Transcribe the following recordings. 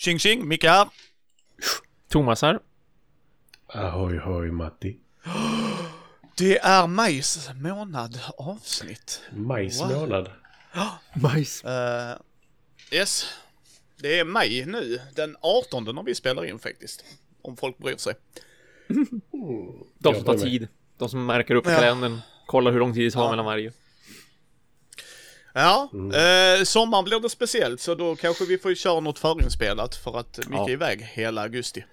Tjing tjing, Micke här. Thomas här. Ahoy hoj Matti. Det är majs månad avsnitt. Majs Wow. månad. Majs. Eh, yes. Det är maj nu, den 18 när vi spelar in faktiskt. Om folk bryr sig. De som tar tid. De som märker upp Ja. kalendern. Kollar hur lång tid det tar mellan varje. Ja, eh, sommaren blir det speciellt så då kanske vi får köra något förinspelat för att Micke Ja. är iväg hela augusti.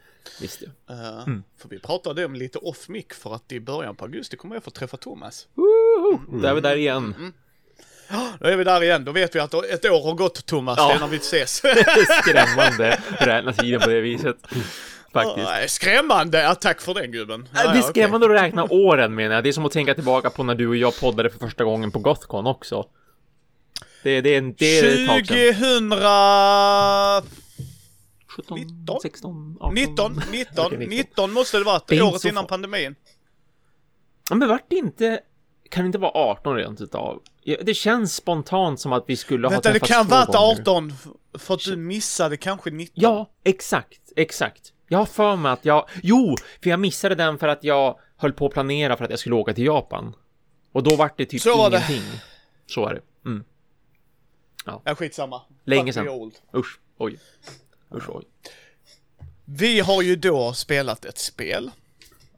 Visst ja. Uh, Mm. För vi pratade om lite off mic för att i början på augusti kommer jag få träffa Thomas. Woho! Där är vi där igen. Då är vi där igen, då vet vi att ett år har gått Thomas, Ja. det är när vi ses. Skrämmande att räkna tiden på det viset. Faktiskt. Nej, Skrämmande! Ja, tack för den gubben. Ja, det är skrämmande att räkna åren menar jag. Det är som att tänka tillbaka på när du och jag poddade för första gången på Gothcon också. Det, det, är en- sedan. 2000... 17, 19? 16, 18. 19, 19, Okej, 19 måste det varit, Det året innan pandemin. Men vart det inte... Kan det inte vara 18 rent utav? Det känns spontant som att vi skulle ha Vänta, det träffats kan två varit gånger. 18 f- för att du missade kanske 19. Ja, exakt, exakt. Jag har för mig att jag... Jo, för jag missade den för att jag höll på att planera för att jag skulle åka till Japan. Och då vart det typ Så var det. ingenting. Så är det. Mm. Ja, skitsamma. Länge sedan. Usch, oj. Usch, oj. Vi har ju då spelat ett spel.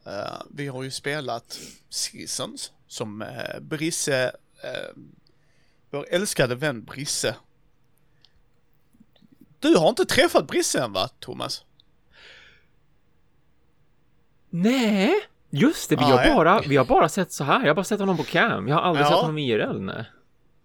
Eh, vi har ju spelat Seasons som uh, Brisse, uh, vår älskade vän Brisse. Du har inte träffat Brisse än va, Thomas? Nej, just det. Vi, Ah, har ja. bara, vi har bara sett så här. Jag har bara sett honom på cam. Jag har aldrig Ja. sett honom i IRL. Nej.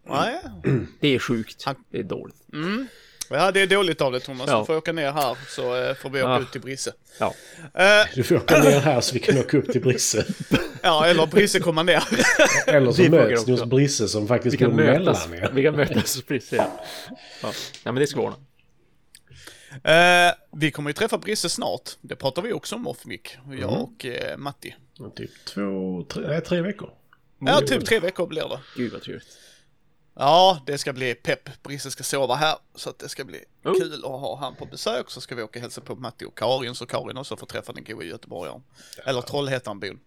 Nej. Det är sjukt. Han- Det är dåligt. Mm. Ja, det är dåligt av dig Thomas. Ja. Du får åka ner här så eh, får vi åka Ah. ut till Brisse. Ja. Eh, Du får åka ner här så vi kan åka upp till Brisse. ja, eller Brisse komma ner. Eller så möts ni hos. Brisse som faktiskt bor mötas. mellan er. Vi kan mötas precis. Ja. Ja. ja, men det ska vi ordna. Eh, vi kommer ju träffa Brisse snart. Det pratar vi också om off mic. Jag Mm. och eh, Matti. Typ två, tre, nej, tre veckor. Ja, typ tre veckor blir det. Gud vad trevligt. Ja, det ska bli pepp. Brisse ska sova här, så att det ska bli Oh. kul att ha han på besök. Så ska vi åka och hälsa på Matti och Karin, så Karin också får träffa den goa göteborgaren. Eller Trollhättanbon.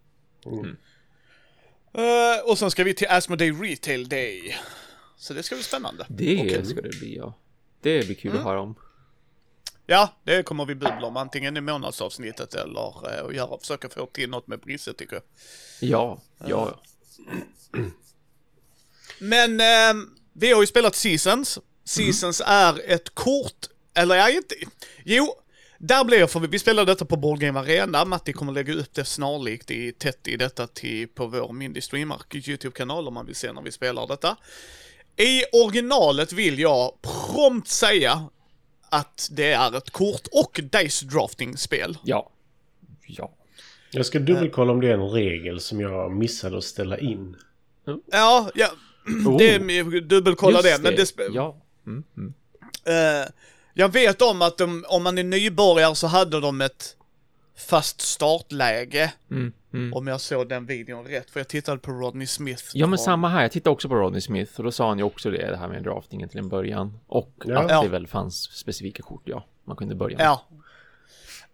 Mm. Eh, och sen ska vi till Asmodee Retail Day. Så det ska bli spännande. Det Okej. ska det bli, ja. Det blir kul att höra om. Ja, det kommer vi bubbla om antingen i månadsavsnittet eller att göra, försöka få till något med Brisse tycker jag. Ja, ja. Men eh, vi har ju spelat Seasons. Seasons är ett kort, eller ja, inte, jo, där blir jag, för vi spelade detta på Board Game Arena. Matti kommer lägga upp det snarlikt i, tätt i detta till, på vår Mindy Streamar YouTube-kanal om man vill se när vi spelar detta. I originalet vill jag prompt säga att det är ett kort och dice drafting-spel. Ja. Ja. Jag ska dubbelkolla om det är en regel som jag missade att ställa in. Ja, ja, Oh, det är, dubbelkolla det, just men det, Ja. Mm, mm. Eh, jag vet om att de, om man är nybörjare så hade de ett fast startläge. Mm, mm. Om jag såg den videon rätt, för jag tittade på Rodney Smith. Ja men samma här, jag tittade också på Rodney Smith och då sa han ju också det, det här med draftingen till en början. Och Ja. att Ja. det väl fanns specifika kort, ja. Man kunde börja med. Ja.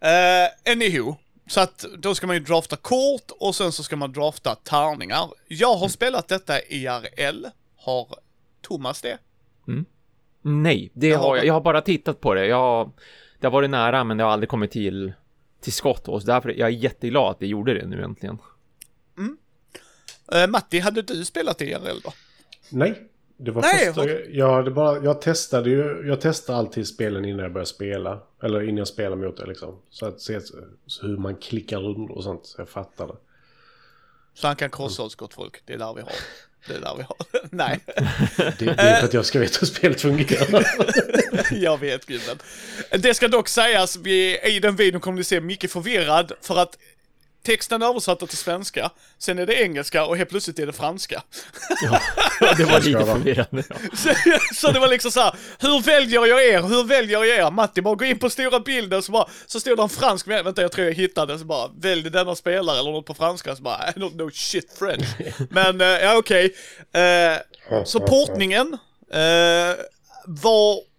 Uh, anywho. Så att då ska man ju drafta kort och sen så ska man drafta tärningar. Jag Mm. har spelat detta IRL. Har Thomas det? Nej, det Jaha. har jag. Jag har bara tittat på det. Jag, det har varit nära, men det har aldrig kommit till, till skott. Och så därför jag är jätteglad att det gjorde det nu äntligen. Uh, Matti, hade du spelat IRL då? Nej. Det var Nej, första, jag, hade bara, jag testade ju, jag testar alltid spelen innan jag börjar spela. Eller innan jag spelar mot det liksom. Så att se så hur man klickar rundor och sånt. Så jag fattar det. Så han kan krossa oss gott folk. Det är där vi har. Det är där vi har. Nej. Det, det är för att jag ska veta hur spelet fungerar. Jag vet gubben. Det ska dock sägas, vi, i den videon kommer ni se Micke förvirrad för att texten är översatt till svenska, sen är det engelska och helt plötsligt är det franska. Ja, det var lite förvirrande. Ja. Så, så det var liksom så här, hur väljer jag er? Hur väljer jag er? Matti bara gå in på stora bilden så bara, så stod det en fransk med, vänta jag tror jag hittade, så bara välj denna spelare eller något på franska, så bara I don't know shit French. Men eh, ja okej. Eh, så portningen eh, var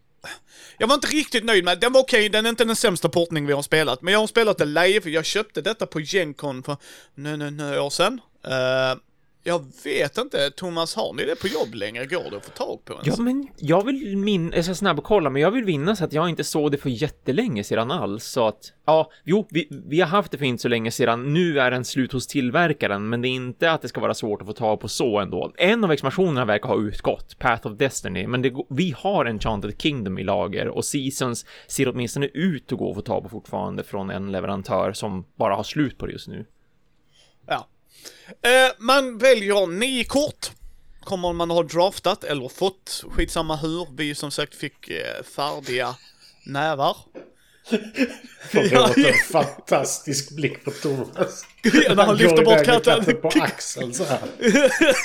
jag var inte riktigt nöjd med den. var okej, den är inte den sämsta portning vi har spelat. Men jag har spelat det live, jag köpte detta på Gencon för några år sedan. Uh, jag vet inte, Thomas, har ni det på jobb längre? Går det att få tag på ens? Ja, men jag vill min... Jag ska snabbkolla, men jag vill minnas att jag inte såg det för jättelänge sedan alls. Så att, ja, jo, vi, vi har haft det för inte så länge sedan. Nu är den slut hos tillverkaren, men det är inte att det ska vara svårt att få tag på så ändå. En av expansionerna verkar ha utgått, Path of Destiny, men det, vi har Enchanted Kingdom i lager och Seasons ser åtminstone ut att gå att få tag på fortfarande från en leverantör som bara har slut på det just nu. Ja, Eh, man väljer nio kort. Kommer man ha draftat eller fått, skitsamma hur. Vi som sagt fick eh, färdiga nävar. Får en fantastisk blick på Thomas. Ja, när han lyfter bort katten. katten på axeln så här.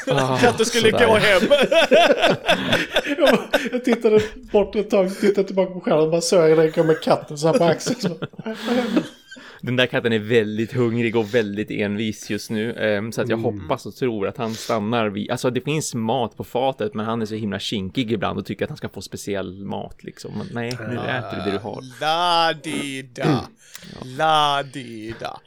ah, katten skulle sådär. gå hem. jag tittade bort ett tag, tittade tillbaka på skärmen och bara såg jag den med katten så här på axeln. Så. Den där katten är väldigt hungrig och väldigt envis just nu. Um, så att jag mm. hoppas och tror att han stannar vid... Alltså det finns mat på fatet men han är så himla kinkig ibland och tycker att han ska få speciell mat liksom. Men nej, nu äter du det du har. La-di-da. Mm. La-di-da.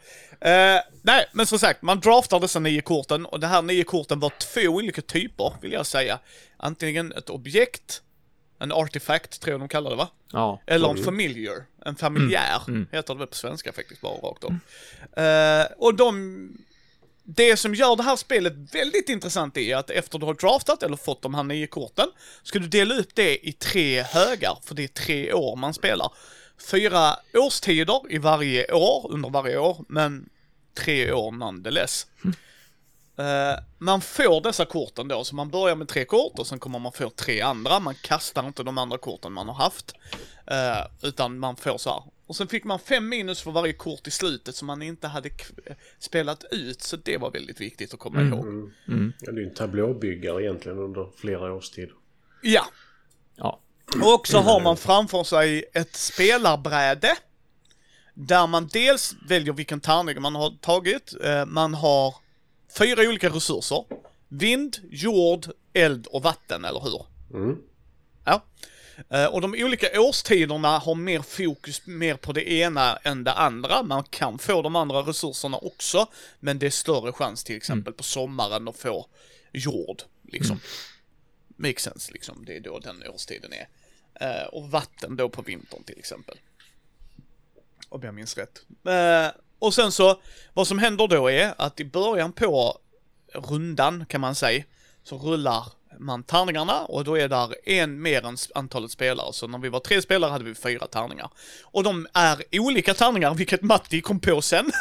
Uh, nej, men som sagt, man draftar dessa nio korten och de här nio korten var två olika typer, vill jag säga. Antingen ett objekt, en artifact tror jag de kallar det va? Ja. Eller en familiar, en familjär, mm. mm. heter det på svenska faktiskt bara rakt av. Uh, och de, det som gör det här spelet väldigt intressant är att efter du har draftat eller fått de här nio korten, ska du dela upp det i tre högar, för det är tre år man spelar. Fyra årstider i varje år, under varje år, men tre år nonetheless. Mm. Uh, man får dessa korten då, så man börjar med tre kort och sen kommer man få tre andra. Man kastar inte de andra korten man har haft. Uh, utan man får så här. Och sen fick man fem minus för varje kort i slutet som man inte hade spelat ut. Så det var väldigt viktigt att komma mm. ihåg. Mm. Mm. Ja, det är en tablåbyggare egentligen under flera års tid. Ja. Ja. Och också har man framför sig ett spelarbräde. Där man dels väljer vilken tärning man har tagit. Uh, man har fyra olika resurser. Vind, jord, eld och vatten, eller hur? Mm. Ja. Eh, och de olika årstiderna har mer fokus mer på det ena än det andra. Man kan få de andra resurserna också, men det är större chans till exempel mm. på sommaren att få jord, liksom. Mm. Makes sense, liksom. Det är då den årstiden är. Uh, och vatten då på vintern till exempel. Om jag minns rätt. Och sen så, vad som händer då är att i början på rundan kan man säga, så rullar man tärningarna och då är där en mer än antalet spelare. Så när vi var tre spelare hade vi fyra tärningar. Och de är olika tärningar, vilket Matti kom på sen.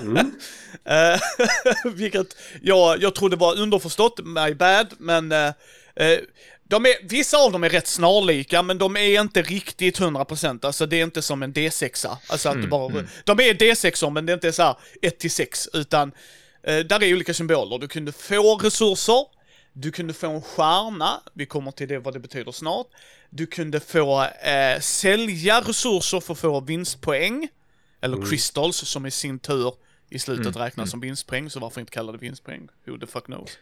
Mm. Eh, vilket jag, jag trodde var underförstått, my bad, men uh, de är, vissa av dem är rätt snarlika, men de är inte riktigt 100%. Alltså det är inte som en D6. Alltså att mm, bara, mm. De är D6 men det är inte så här 1 6 utan eh, där är olika symboler. Du kunde få resurser, du kunde få en stjärna, vi kommer till det vad det betyder snart. Du kunde få eh, sälja resurser för att få vinstpoäng, eller mm. crystals som i sin tur i slutet mm, räknas mm. som vinstpoäng, så varför inte kalla det vinstpoäng? Who the fuck knows?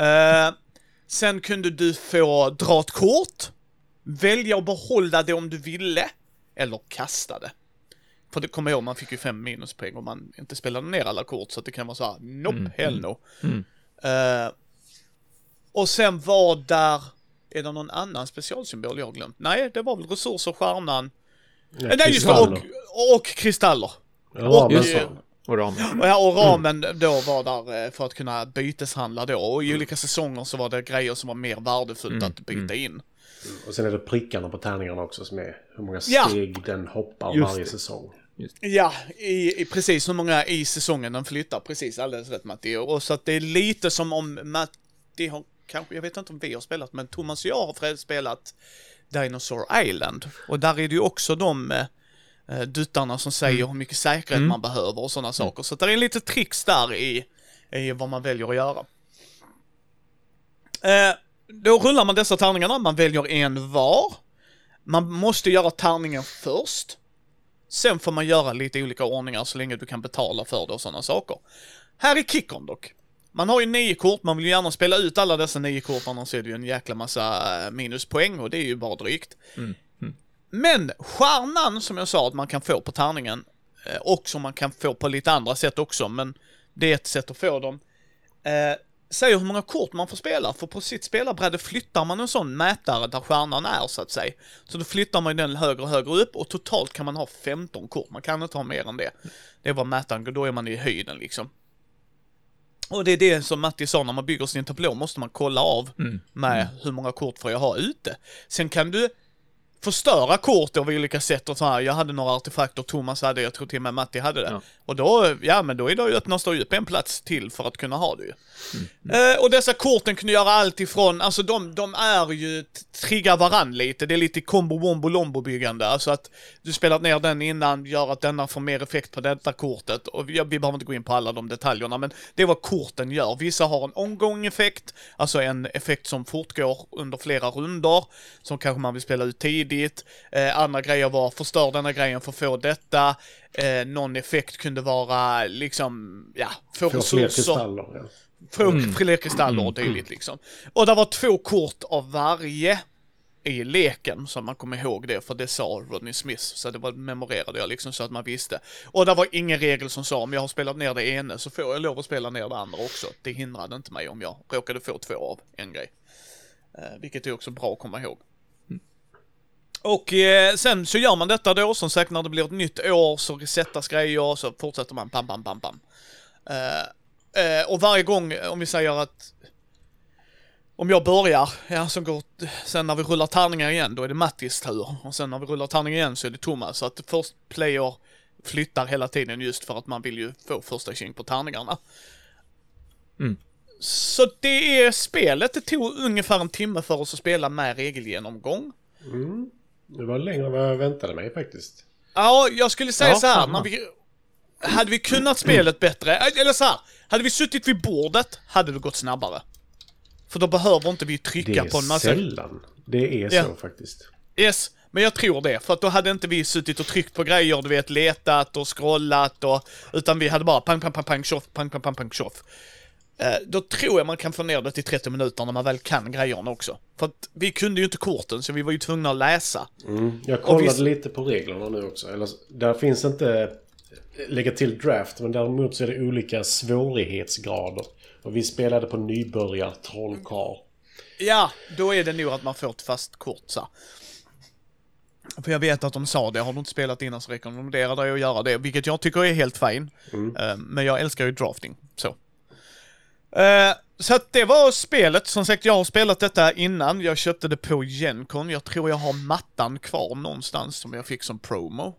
Uh, Sen kunde du få dra ett kort, välja att behålla det om du ville, eller kasta det. För det kommer jag ihåg, man fick ju fem minuspoäng om man inte spelade ner alla kort, så att det kan vara så här, nope, mm. hell no. Mm. Uh, och sen var där, är det någon annan specialsymbol jag har glömt? Nej, det var väl resurser, stjärnan. Ja, Nej, just det, och, och kristaller. Ja, och, och ramen. Och, ja, och ramen då var där eh, för att kunna byteshandla då. Och i olika säsonger så var det grejer som var mer värdefullt mm. att byta mm. in. Och sen är det prickarna på tärningarna också som är hur många steg ja. den hoppar Just varje det. säsong. Ja, i, i, precis hur många i säsongen den flyttar. Precis, alldeles rätt Matti. Och så att det är lite som om Matti har, kanske, jag vet inte om vi har spelat, men Thomas och jag har spelat Dinosaur Island. Och där är det ju också de eh, duttarna som säger mm. hur mycket säkerhet mm. man behöver och sådana mm. saker. Så det är lite tricks där i, i vad man väljer att göra. Eh, då rullar man dessa tärningarna, man väljer en var. Man måste göra tärningen först. Sen får man göra lite olika ordningar så länge du kan betala för det och sådana saker. Här är kickon dock. Man har ju nio kort, man vill ju gärna spela ut alla dessa nio kort, annars är det ju en jäkla massa eh, minuspoäng och det är ju bara drygt. Mm. Men stjärnan som jag sa att man kan få på tärningen eh, och som man kan få på lite andra sätt också, men det är ett sätt att få dem. Eh, säger hur många kort man får spela, för på sitt spelarbräde flyttar man en sån mätare där stjärnan är så att säga. Så då flyttar man den högre och högre upp och totalt kan man ha 15 kort, man kan inte ha mer än det. Det var mätaren går, då är man i höjden liksom. Och det är det som Matti sa, när man bygger sin tablå måste man kolla av Mm. med hur många kort får jag ha ute. Sen kan du förstöra kort av olika sätt och så här. Jag hade några artefakter, Thomas hade, jag tror till och med Matti hade det. Ja. Och då, ja men då är det ju öppnas det upp en plats till för att kunna ha det ju. Eh, och dessa korten kunde göra allt ifrån, alltså de, de är ju, triggar varann lite, det är lite combo wombo lombo byggande, alltså att du spelat ner den innan gör att denna får mer effekt på detta kortet. Och vi, vi behöver inte gå in på alla de detaljerna, men det är vad korten gör. Vissa har en omgång-effekt, alltså en effekt som fortgår under flera runder, som kanske man vill spela ut tidigt. Eh, andra grejer var, förstör denna grejen för att få detta. Eh, någon effekt kunde vara liksom, ja, få fler resurser. kristaller. Ja. Få mm. fler kristaller och dylikt liksom. Och det var två kort av varje i leken, så man kommer ihåg det, för det sa Rodney Smith, så det var, memorerade jag liksom så att man visste. Och det var ingen regel som sa om jag har spelat ner det ena så får jag lov att spela ner det andra också. Det hindrade inte mig om jag råkade få två av en grej. Eh, vilket är också bra att komma ihåg. Och eh, sen så gör man detta då, som sagt när det blir ett nytt år så resetas grejer, så fortsätter man pam, pam, pam, pam. Eh, eh, och varje gång, om vi säger att om jag börjar, ja, så går, sen när vi rullar tärningar igen, då är det Mattis tur. Och sen när vi rullar tärningar igen så är det Thomas. Så att först player flyttar hela tiden just för att man vill ju få första tjing på tärningarna. Mm. Så det är spelet. Det tog ungefär en timme för oss att spela med regelgenomgång. Mm. Det var längre än vad jag väntade mig faktiskt. Ja, jag skulle säga Ja, så här. vi, hade vi kunnat spelet bättre, eller så här. Hade vi suttit vid bordet hade det gått snabbare. För då behöver inte vi Det trycka är på en massa... sällan det är så faktiskt. Yes, men jag tror det. För att då hade inte vi suttit och tryckt på grejer, du vet, letat och scrollat och... Utan vi hade bara pang, pang, pang, pang, tjoff, pang, pang, pang, pang, tjoff. Eh, då tror jag man kan få ner det till 30 minuter när man väl kan grejerna också. För att vi kunde ju inte korten, så vi var ju tvungna att läsa. Mm. Jag kollade visst- lite på reglerna nu också. Eller, där finns inte lägga till draft, men däremot så är det olika svårighetsgrader. Och vi spelade på nybörjar trollkarl. Ja, då är det nog att man får ett fast kort så. För jag vet att de sa det, har du inte spelat innan så rekommenderar jag att göra det, vilket jag tycker är helt fine. Eh, Men jag älskar ju drafting, så. Eh, Så att det var spelet, som sagt jag har spelat detta innan, jag köpte det på Gencon, jag tror jag har mattan kvar någonstans som jag fick som promo.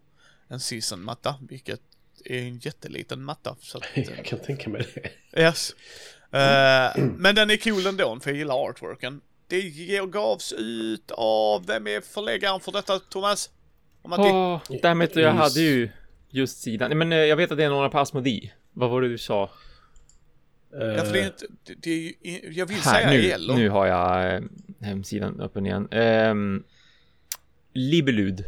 En season-matta, vilket är en jätteliten matta. Så att, eh, Jag kan tänka mig det. Yes. Eh, men den är cool ändå, för jag gillar artworken. Det gavs ut av, vem är förläggaren för detta, Thomas? Om att det, Åh, dammit, jag hade ju just sidan. Nej, Men eh, jag vet att det är några på Asmodee. Vad var det du sa? Ja, för det är inte, det, är ju, jag vill Här, säga nu, Yellow. nu har jag eh, hemsidan öppen igen. Um, Libelud.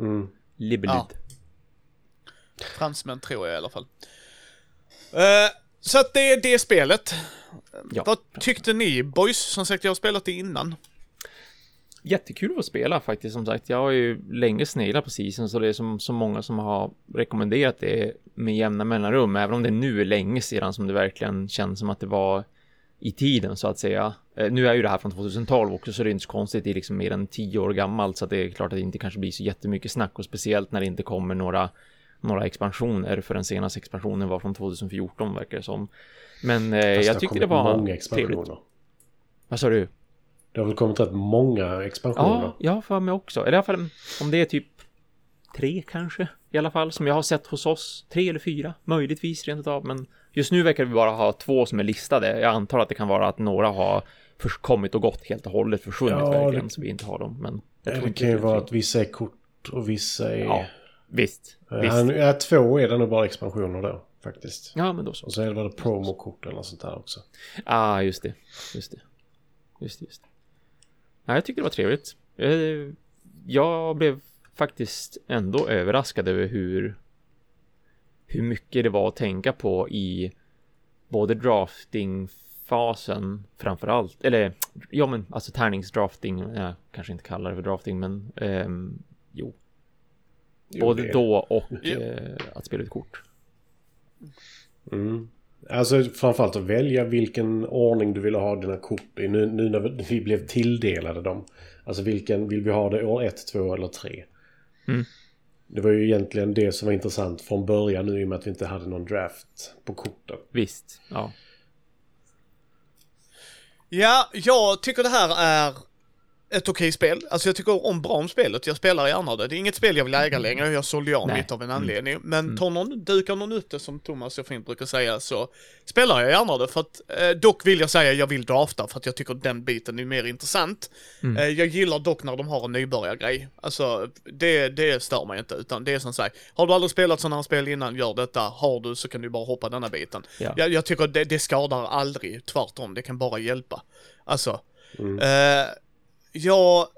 Mm. Libelud. Ja. Fransmän tror jag i alla fall. Eh, så att det är det spelet. Ja. Vad tyckte ni boys? Som sagt, jag har spelat det innan. Jättekul att spela faktiskt som sagt. Jag har ju länge sneglat på season så det är som, så många som har rekommenderat det med jämna mellanrum. Även om det nu är länge sedan som det verkligen känns som att det var i tiden så att säga. Eh, nu är ju det här från 2012 också så det är inte så konstigt. Det är liksom mer än 10 år gammalt så att det är klart att det inte kanske blir så jättemycket snack och speciellt när det inte kommer några några expansioner för den senaste expansionen var från 2014 verkar det som. Men eh, jag tyckte det var många trevligt. Vad sa du? Det har väl kommit rätt många expansioner. Ja, jag har för mig också. Eller i alla fall om det är typ tre kanske i alla fall som jag har sett hos oss. Tre eller fyra, möjligtvis rent av. Men just nu verkar vi bara ha två som är listade. Jag antar att det kan vara att några har kommit och gått helt och hållet försvunnit Ja, verkligen det- så vi inte har dem. Men det kan ju vara att vissa är kort och vissa är... Ja, visst. Eh, visst. Han, ja, två är det nog bara expansioner då, faktiskt. Ja, men då så. Och så är det väl promokort eller sånt där också. ah, just det. Just det. Just det, just det. Ja, jag tyckte det var trevligt. Eh, Jag blev faktiskt ändå överraskad över hur hur mycket det var att tänka på i både draftingfasen framför allt. Eller ja, men alltså tärningsdrafting. Jag kanske inte kallar det för drafting, men ehm, Jo, Jo, både det- då och Jo. eh, att spela ut kort. Mm. Alltså framförallt att välja vilken ordning du vill ha dina kort i. Nu, nu när vi blev tilldelade dem. Alltså vilken, vill vi ha det år 1, 2 eller 3? Mm. Det var ju egentligen det som var intressant från början nu i och med att vi inte hade någon draft på korten. Visst, ja. Ja, jag tycker det här är ett okej spel. Alltså jag tycker om bra om spelet, jag spelar gärna det. Det är inget spel jag vill äga längre, jag sålde av mitt av en anledning. Men tar någon, dukar någon upp det som Thomas så fint brukar säga så spelar jag gärna det. För att, eh, dock vill jag säga jag vill drafta för att jag tycker den biten är mer intressant. Eh, jag gillar dock när de har en nybörjargrej. Alltså det, det stör mig inte, utan det är som sagt, har du aldrig spelat sådana här spel innan, gör detta. Har du så kan du bara hoppa denna biten. Ja. Jag, jag tycker det, det skadar aldrig, tvärtom, det kan bara hjälpa. Alltså, eh, jag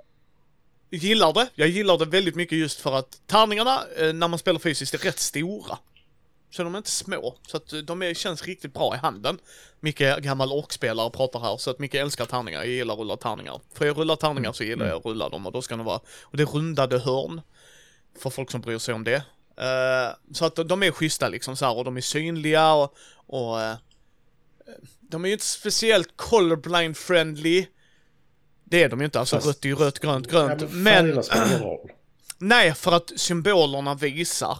gillar det. Jag gillar det väldigt mycket just för att tärningarna eh, när man spelar fysiskt är rätt stora. Så de är inte små. Så att eh, de är, känns riktigt bra i handen. Micke, gammal orkspelare, pratar här. Så att Micke älskar tärningar. Jag gillar att rulla tärningar. För jag rullar tärningar så gillar jag att rulla dem och då ska de vara... Och det är rundade hörn. För folk som bryr sig om det. Uh, så att de är schyssta liksom så här och de är synliga och... och uh, de är ju inte speciellt colorblind friendly. Det är de ju inte, alltså Fast- rött är ju rött, grönt, grönt. Ja, men roll. nej, för att symbolerna visar.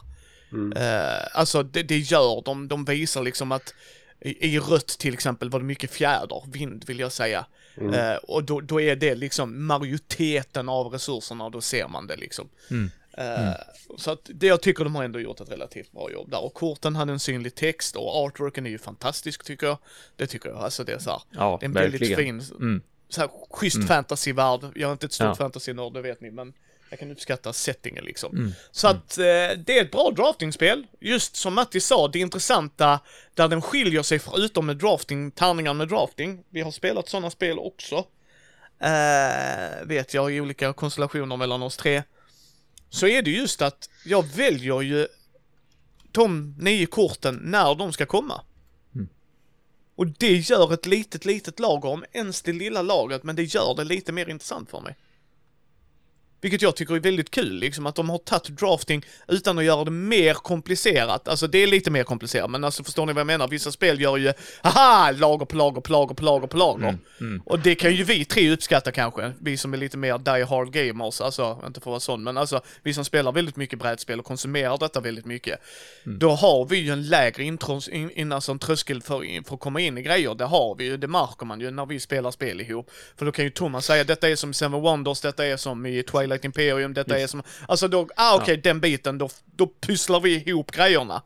Eh, alltså det, det gör de, de visar liksom att i, i rött till exempel var det mycket fjäder, vind vill jag säga. Eh, och då, då är det liksom majoriteten av resurserna och då ser man det liksom. Eh, Så att det jag tycker de har ändå gjort ett relativt bra jobb där. Och korten hade en synlig text och artworken är ju fantastisk tycker jag. Det tycker jag, alltså det är så här. Ja, det är en väldigt fin, Mm. Så här schysst fantasyvärld. Jag är inte ett stort Ja. fantasynörd, det vet ni, men jag kan uppskatta settingen liksom. Mm. Så att eh, det är ett bra draftingspel. Just som Matti sa, det intressanta där den skiljer sig förutom med drafting, tärningar med drafting. Vi har spelat sådana spel också. Eh, vet jag i olika konstellationer mellan oss tre. Så är det just att jag väljer ju de nio korten när de ska komma. Och det gör ett litet, litet lager, om ens det lilla lagret, men det gör det lite mer intressant för mig. Vilket jag tycker är väldigt kul, liksom att de har tagit drafting utan att göra det mer komplicerat. Alltså det är lite mer komplicerat, men alltså förstår ni vad jag menar? Vissa spel gör ju, haha, lager på lager på lager på lager på lager. Och det kan ju vi tre uppskatta kanske, vi som är lite mer die hard gamers, alltså inte för att vara sån, men alltså vi som spelar väldigt mycket brädspel och konsumerar detta väldigt mycket. Då har vi ju en lägre intro, in, in, alltså en tröskel för, för att komma in i grejer, det har vi ju, det märker man ju när vi spelar spel ihop. För då kan ju Thomas säga, detta är som Seven Wonders, detta är som i Twilight Imperium, detta är som, alltså då, ah okej, den biten, då, då pysslar vi ihop grejerna.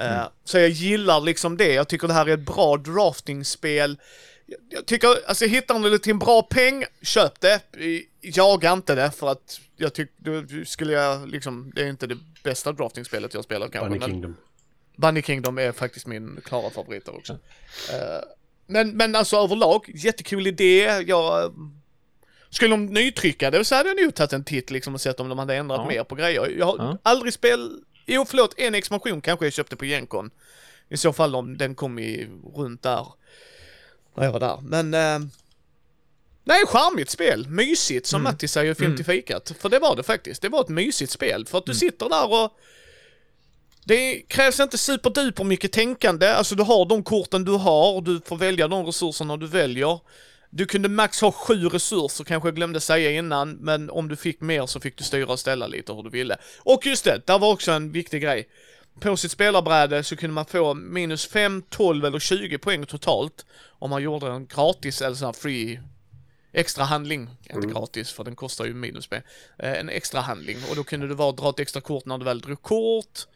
Eh, så jag gillar liksom det, jag tycker det här är ett bra draftingspel. Jag, jag tycker, alltså hittar ni det till en bra peng, köp det. Jaga inte det för att jag tycker, då skulle jag liksom, det är inte det bästa draftingspelet jag spelat kanske. Bunny men- Kingdom. Bunny Kingdom är faktiskt min klara favorit också. Eh, men, men alltså överlag, jättekul idé. Jag, skulle de nytrycka det så hade jag nog tagit en titt liksom och sett om de hade ändrat Ja. mer på grejer. Jag har Ja. aldrig spel... Jo, förlåt, en expansion kanske jag köpte på Gencon. I så fall om den kom i runt där. När jag var där. Men... Eh, nej, charmigt spel. Mysigt, som Matti säger i Film till fikat. För det var det faktiskt. Det var ett mysigt spel. För att du sitter där och... Det krävs inte superduper mycket tänkande, alltså du har de korten du har, du får välja de resurserna du väljer. Du kunde max ha sju resurser kanske jag glömde säga innan, men om du fick mer så fick du styra och ställa lite hur du ville. Och just det, där var också en viktig grej. På sitt spelarbräde så kunde man få minus 5, 12 eller 20 poäng totalt om man gjorde en gratis eller sån här free extra handling, inte gratis för den kostar ju minuspoäng, eh, en extra handling och då kunde du bara dra ett extra kort när du väl drog kort,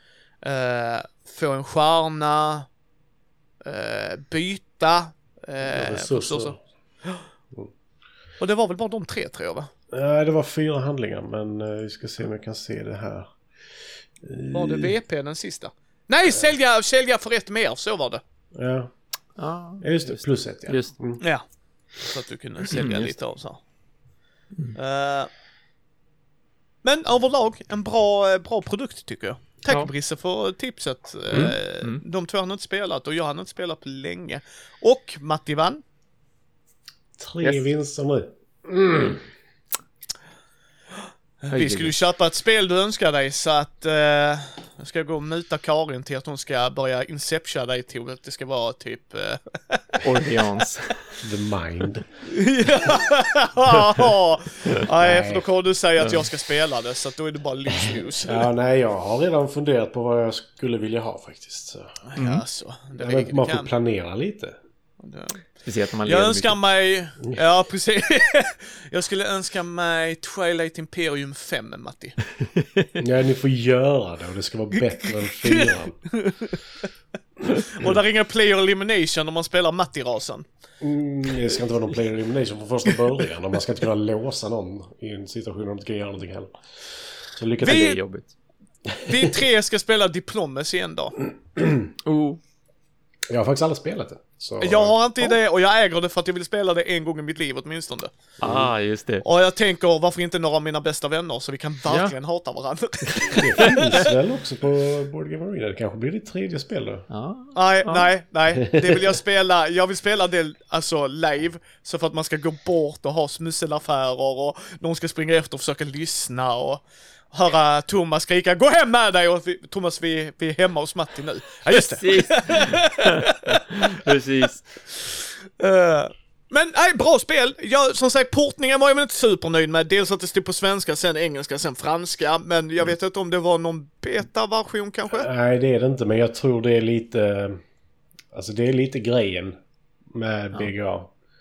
eh, få en stjärna, eh, byta, eh, Resurser. Och det var väl bara de tre tror jag va? Nej, det var fyra handlingar men eh, vi ska se om jag kan se det här. Var det VP den sista? Nej, sälja, sälja för ett mer, så var det. Ja, Ja, ja, just det. Plus ett ja. Just. Mm. Ja. Så att du kunde sälja just lite av så här. Eh, men överlag en bra, eh, bra produkt tycker jag. Tack Ja. Brisse för tipset. Mm. De två har inte spelat och jag har inte spelat på länge. Och Matti vann. Tre Yes. vinster nu. Vi skulle ju köpa ett spel du önskar dig så att eh, jag ska gå och muta Karin till att hon ska börja inceptia dig till att det ska vara typ... Eh... Orleans. The Mind. ja, nej, för då kommer du säga att jag ska spela det så att då är det bara livsljus. Ja, nej, jag har redan funderat på vad jag skulle vilja ha faktiskt. Så. Mm. Alltså, det Ja, man får kan. planera lite. Speciellt när man Jag önskar mycket. mig, ja precis. jag skulle önska mig Twilight Imperium 5, Matti. Ja, ni får göra det och det ska vara bättre än fyran. Och där är inga player elimination om man spelar Matti-rasen. Mm, det ska inte vara någon player elimination från första början och man ska inte kunna låsa någon i en situation där de inte kan göra någonting heller. Så lycka till. Vi- Det är jobbigt. Vi tre ska spela Diplomacy en dag. Oh. Jag har faktiskt aldrig spelat det. Så... Jag har inte det och jag äger det för att jag vill spela det en gång i mitt liv åtminstone. Ah, just det. Och jag tänker, varför inte några av mina bästa vänner så vi kan verkligen hata varandra. Det finns väl också på Board Game Arena. Det kanske blir ditt tredje spel då. Ja. nej, nej, nej. Det vill jag spela. Jag vill spela det alltså live. Så för att man ska gå bort och ha smusselaffärer och någon ska springa efter och försöka lyssna och höra Thomas skrika gå hem med dig och vi, Thomas vi, vi är hemma hos Matti nu. Ja just det. Precis. Precis. Eh, men nej, bra spel. Jag, som sagt, portningen var jag väl inte supernöjd med. Dels att det stod på svenska, sen engelska, sen franska. Men jag vet inte om det var någon beta-version kanske? Nej, det är det inte. Men jag tror det är lite... Alltså det är lite grejen med BGA.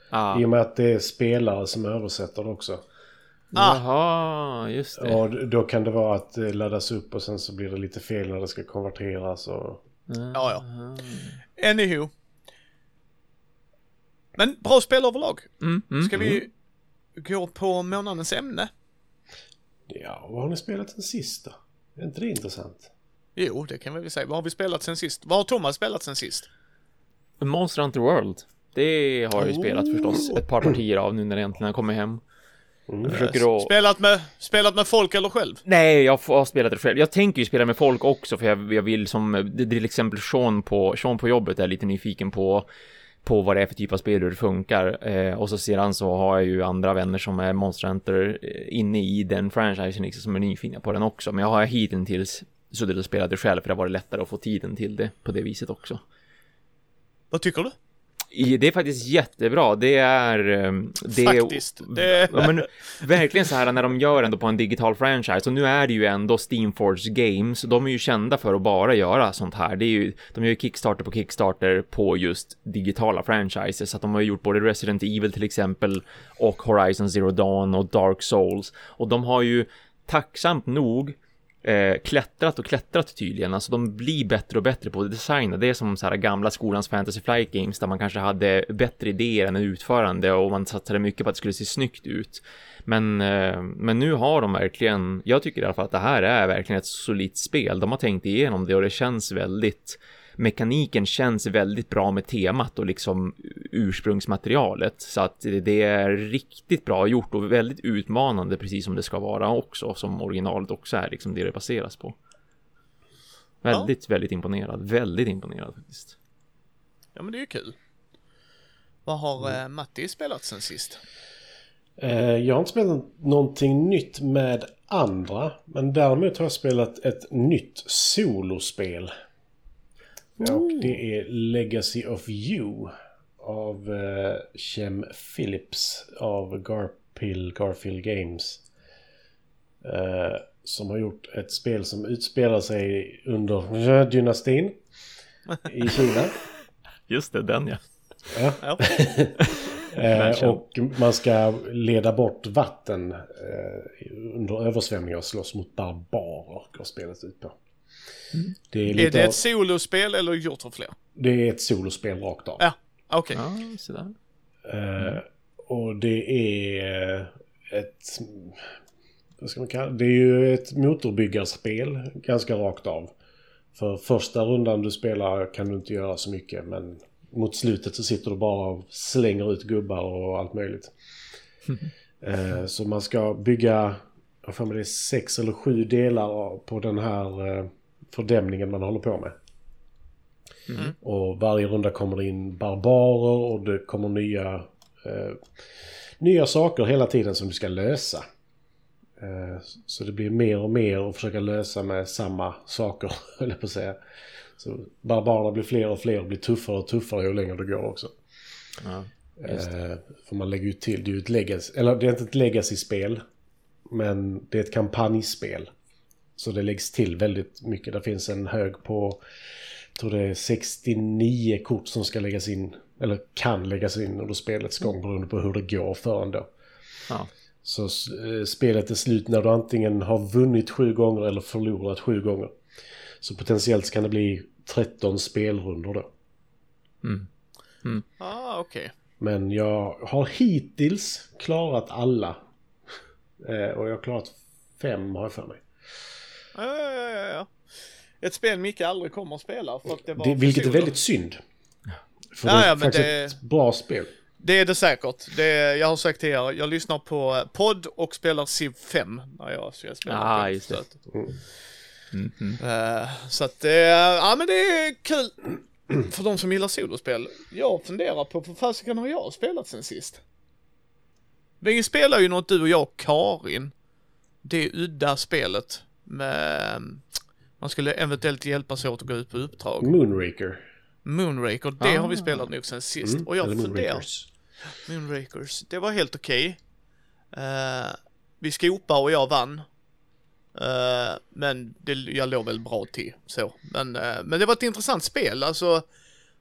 Ah. I och med att det är spelare som översätter det också. Ah. Jaha, just det. Och då kan det vara att det laddas upp och sen så blir det lite fel när det ska konverteras. Och... Ja, ja. Anywho. Men bra spel överlag. Mm, mm. Ska vi gå på månadens ämne? Ja, vad har ni spelat sen sist då? Är inte det intressant? Jo, det kan vi väl säga. Vad har vi spelat sen sist? Vad har Thomas spelat sen sist? Monster Hunter World. Det har jag ju spelat Oh. förstås. Ett par partier av nu när det äntligen har kommit hem. Jag försöker att... Spelat med, spelat med folk eller själv? Nej, jag får- har spelat det själv. Jag tänker ju spela med folk också, för jag, jag vill som, det- till exempel Sean på, Sean på jobbet är lite nyfiken på, på vad det är för typ av spel, hur det funkar. Eh, och så sedan så har jag ju andra vänner som är Monster Hunter eh, inne i den franchisen liksom, som är nyfikna på den också. Men jag har hittills suttit och spelat det själv, för det har varit lättare att få tiden till det på det viset också. Vad tycker du? Det är faktiskt jättebra. Det är... ehm, Det är- Faktiskt. Det, Ja, men verkligen så här när de gör ändå på en digital franchise och nu är det ju ändå Steamforce Games. De är ju kända för att bara göra sånt här. Det är ju, de gör ju Kickstarter på Kickstarter på just digitala franchises. Så att de har ju gjort både Resident Evil till exempel och Horizon Zero Dawn och Dark Souls. Och de har ju tacksamt nog eh, klättrat och klättrat tydligen. Alltså de blir bättre och bättre på att designa. Det är som så här gamla skolans Fantasy Flight Games där man kanske hade bättre idéer än utförande och man satsade mycket på att det skulle se snyggt ut. Men, eh, men nu har de verkligen, jag tycker i alla fall att det här är verkligen ett solitt spel. De har tänkt igenom det och det känns väldigt mekaniken känns väldigt bra med temat och liksom ursprungsmaterialet så att det- är riktigt bra gjort och väldigt utmanande precis som det ska vara också som originalet också är liksom det det baseras på. Väldigt, väldigt imponerad, väldigt imponerad faktiskt. ja men det är ju kul. Vad har eh, Matti spelat sen sist? Eh, jag har inte spelat någonting nytt med andra. Men däremot har jag spelat ett nytt solospel. Och det är Legacy of You. Av eh, Chem Phillips av Garpil, Garfield Games. Eh, som har gjort ett spel som utspelar sig under dynastin i Kina. Just det, den ja. Ja. Ja. Eh, och man ska leda bort vatten eh, under översvämningar och slåss mot barbarer, går spelet ut på. Det, är Är det ett solospel eller gjort för fler? det är ett solospel rakt av. Ja, okej. Ja, sådär. Eh, och det är ett... Vad ska man kalla det? Det är ju ett motorbyggarspel ganska rakt av. För första rundan du spelar kan du inte göra så mycket men mot slutet så sitter du bara och slänger ut gubbar och allt möjligt. Eh, så man ska bygga, jag får med det är sex eller sju delar på den här eh, fördämningen man håller på med. Och varje runda kommer det in barbarer och det kommer nya, eh, nya saker hela tiden som du ska lösa. Eh, Så det blir mer och mer att försöka lösa med samma saker, höll på att säga. Så barbarerna blir fler och fler och blir tuffare och tuffare ju längre det går också. Ja, det. Eh, för man lägger ju till, det är ju ett legacy, eller det är inte ett legacy-spel. Men det är ett kampanjspel. Så det läggs till väldigt mycket. Det finns en hög på, jag tror det är 69 kort som ska läggas in. Eller kan läggas in under spelets gång beroende på hur det går för en då. Ja. Så eh, spelet är slut när du antingen har vunnit sju gånger eller förlorat sju gånger. Så potentiellt kan det bli 13 spelrundor då. Ah, okej. Men jag har hittills klarat alla. Eh, och jag har klarat fem har jag för mig. Ja, ja, ja. Ett spel Micke aldrig kommer att spela för att det var Det, vilket är väldigt synd. För Ja, det är ja, faktiskt det- ett bra spel. Det är det säkert. Det är, jag har sagt till er, jag lyssnar på eh, podd och spelar Civ 5 när jag ska spela. Ah, på just det. så att- Mm. Eh, så att det är, ja men det är kul för de som gillar solospel. Jag funderar på, för fasiken har jag spelat sen sist? Vi spelar ju något du och jag och Karin. Det udda spelet med, man skulle eventuellt hjälpas åt att gå ut på uppdrag. Moonraker. Moonraker, det har vi Ah. spelat nog sen sist. Mm, Och jag eller funderar, Moonrakers. Det var helt okej. Eh, vi skopa och jag vann. Eh, men det, jag låg väl bra till så. Men, eh, men det var ett intressant spel, alltså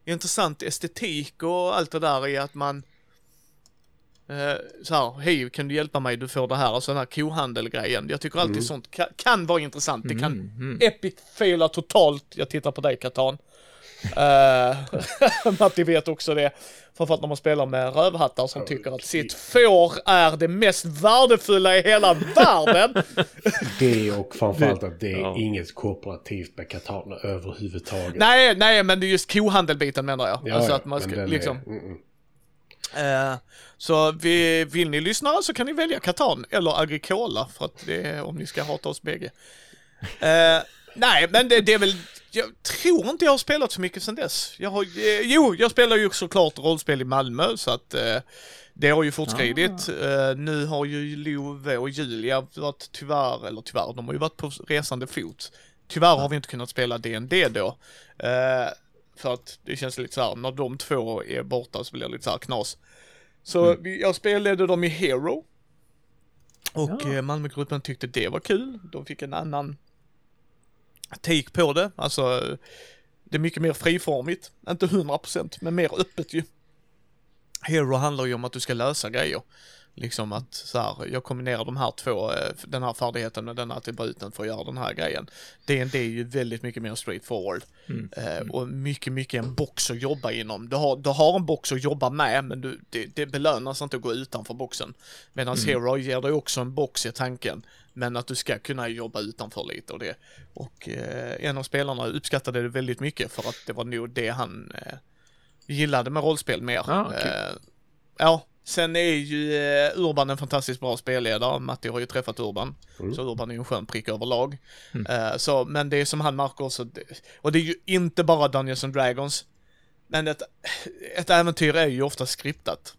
intressant estetik och allt det där i att man så här, hej kan du hjälpa mig, du får det här, alltså den här kohandel-grejen. Jag tycker alltid sånt kan, kan vara intressant. Det kan Mm, epic faila totalt. Jag tittar på dig Katan. Uh, Matti vet också det. Framförallt när man spelar med rövhattar som tycker att sitt får är det mest värdefulla i hela världen. Det och framförallt att det är Ja. inget kooperativt med Katana överhuvudtaget. nej, nej, men det är just kohandelbiten menar jag. Ja, alltså ja, att man ska den är- liksom. mm, mm. Eh, så vi, vill ni lyssna så kan ni välja Katan eller Agricola för att det är om ni ska hata oss bägge. Eh, nej, men det, det är väl, jag tror inte jag har spelat så mycket sedan dess. Jag har, eh, jo, jag spelar ju såklart rollspel i Malmö så att det har ju fortskridit. Eh, nu har ju Love och Julia varit tyvärr, eller tyvärr, de har ju varit på resande fot. Tyvärr har vi inte kunnat spela D&D då. För att det känns lite så här, när de två är borta så blir det lite så här knas. Så vi, jag spelade dem i Hero. Och Ja. eh, Malmögruppen tyckte det var kul. De fick en annan take på det. Alltså, det är mycket mer friformigt. Inte 100% men mer öppet ju. Hero handlar ju om att du ska lösa grejer. Liksom att så här, jag kombinerar de här två, eh, den här färdigheten med den attributen för att göra den här grejen. D&D är ju väldigt mycket mer straightforward. Eh, och mycket, mycket en box att jobba inom. Du har, du har en box att jobba med, men du, det, det belönas inte att gå utanför boxen. Medan Hero ger dig också en box i tanken, men att du ska kunna jobba utanför lite och det. Och eh, en av spelarna uppskattade det väldigt mycket för att det var nog det han eh, gillade med rollspel mer. Ah, okej. eh, ja, sen är ju eh, Urban en fantastiskt bra spelledare. Matti har ju träffat Urban, så Urban är ju en skön prick överlag. Eh, så, men det är som han märker också, och det är ju inte bara Dungeons and Dragons, men ett, ett äventyr är ju ofta skriptat.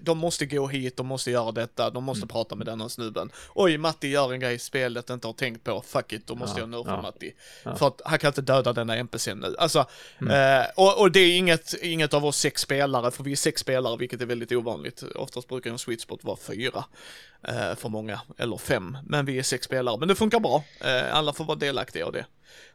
De måste gå hit, de måste göra detta, de måste prata med denna snubben. Oj, Matti gör en grej i spelet inte har tänkt på, fuck it, då måste Ja, jag nerfa ja. Matti. Ja. För att han kan inte döda denna NPCn nu. Alltså, eh, och, och det är inget, inget av oss sex spelare, för vi är sex spelare, vilket är väldigt ovanligt. Oftast brukar en sweet spot vara fyra för många, eller fem. Men vi är sex spelare, men det funkar bra. Eh, alla får vara delaktiga av det.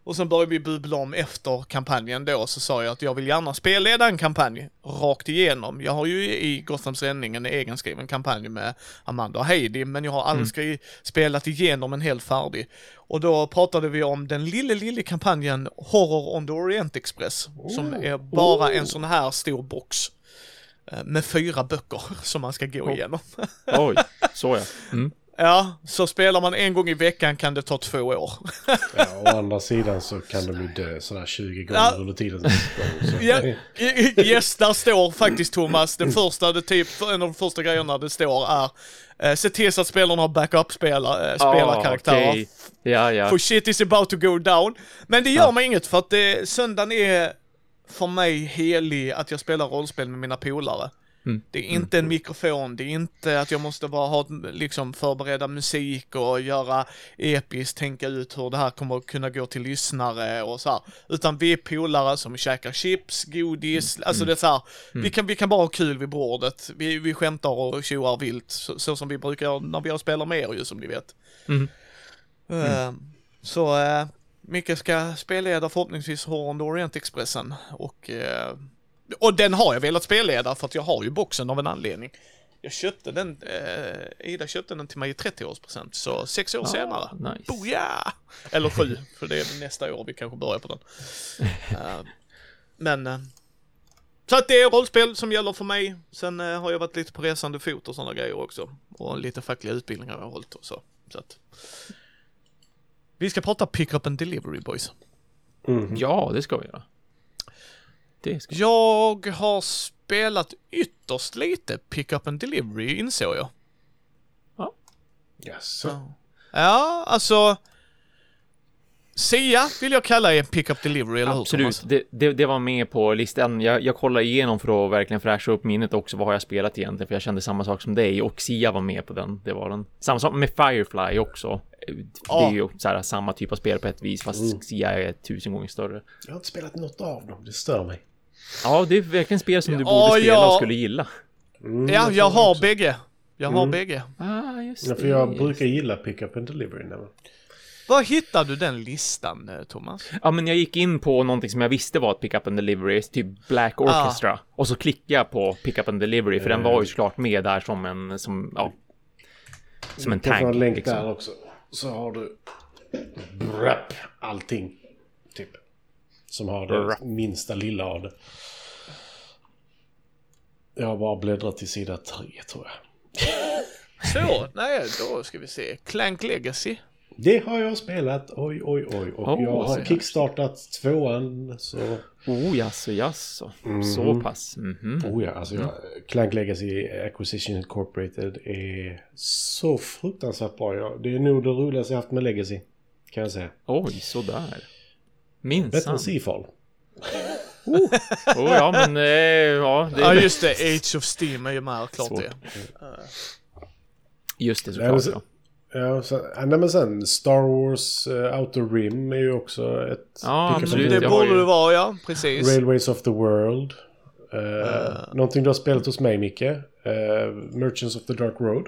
Och sen började vi bubbla om efter kampanjen då, så sa jag att jag vill gärna spelleda en kampanj rakt igenom. Jag har ju i Gothams räddning en egenskriven kampanj med Amanda och Heidi, men jag har aldrig skri- spelat igenom en helt färdig. Och då pratade vi om den lille, lille kampanjen Horror on the Orient Express, som är bara en sån här stor box. Eh, Med fyra böcker som man ska gå igenom. Oj, så ja. Mm. Ja, så spelar man en gång i veckan kan det ta två år. Ja, å andra sidan så kan de ju dö sådär 20 gånger Ja. under tiden. Så. Ja, yes, där står faktiskt Thomas, det första, det typ, en av de första grejerna det står är eh, se till så att spelarna har backup-spelare, eh, spelarkaraktärer. Ah, okej. Ja, ja. For shit is about to go down. Men det gör mig inget för att det, söndagen är för mig helig att jag spelar rollspel med mina polare. Mm. Det är inte en mikrofon, det är inte att jag måste bara ha, liksom förbereda musik och göra episkt, tänka ut hur det här kommer att kunna gå till lyssnare och så här. Utan vi är polare som käkar chips, godis, alltså det är så här, vi, kan, vi kan bara ha kul vid bordet. Vi, vi skämtar och tjoar vilt, så, så som vi brukar när vi spelar med er ju som ni vet. Mm. Eh, Så uh, Micke ska spelleda förhoppningsvis Horror Orient Expressen och eh, och den har jag velat spelleda för att jag har ju boxen av en anledning. Jag köpte den, eh, Ida köpte den till mig i 30-årspresent, så sex år Ah, senare. nice. Boja! Eller sju, för det är nästa år vi kanske börjar på den. Eh, men, eh, så att det är rollspel som gäller för mig. Sen eh, har jag varit lite på resande fot och sådana grejer också. Och lite fackliga utbildningar jag har hållit och så. så att, vi ska prata pick up and delivery boys. Mhm. Ja, det ska vi göra. Det ska Jag har spelat ytterst lite pick up and delivery insåg jag. Jaså? Ja, alltså. Sia vill jag kalla en pick up delivery, eller hur Absolut, det, det, det var med på listan. Jag, jag kollade igenom för att verkligen fräscha upp minnet också. Vad har jag spelat egentligen? För jag kände samma sak som dig och Sia var med på den. Det var den. Samma sak med Firefly också. Det är ju så här, samma typ av spel på ett vis, fast Mm. Sia är tusen gånger större. Jag har inte spelat något av dem, det stör mig. Ja, det är verkligen spel som du Ja, borde spela ja. och skulle gilla. Mm, Ja, jag har också. bägge. Jag har Mm. bägge. Ah, just Ja, det. för jag just brukar gilla pick up and delivery. nämligen. Var hittade du den listan, eh, Thomas? Ja, men jag gick in på någonting som jag visste var ett Pick Up and Delivery, typ Black Orchestra. Och så klickade jag på Pick Up and Delivery, för den var ju såklart med där som en, som, ja. Som en tank. en länk liksom. där också. Så har du... Brapp, allting. Typ. Som har det Brapp. minsta lilla av det. Jag har bara bläddrat till sida tre tror jag. Så, nej, då ska vi se. Clank Legacy. Det har jag spelat, oj oj oj. Och Oh, jag har kickstartat tvåan så... Oh, jaså, jaså. Mhm. Så pass. Mhm. Oh ja, alltså jag, Clank Legacy Acquisition Incorporated är så fruktansvärt bra. Jag, det är nog det roligaste jag haft med Legacy. Kan jag säga. Oj, sådär. Bättre Minsann. än Seafall. Oh, ja, men eh, ja, det Ja, är just det. Age of Steam är ju med, klart Svårt. det. just det såklart. så- Ja. Ja, ja, nej, men sen Star Wars uh, Outer Rim är ju också ett... Ja, absolut. Det borde det vara, ja. Precis. Railways of the World. Uh, Någonting du har spelat hos mig, Micke. Uh, Merchants of the Dark Road.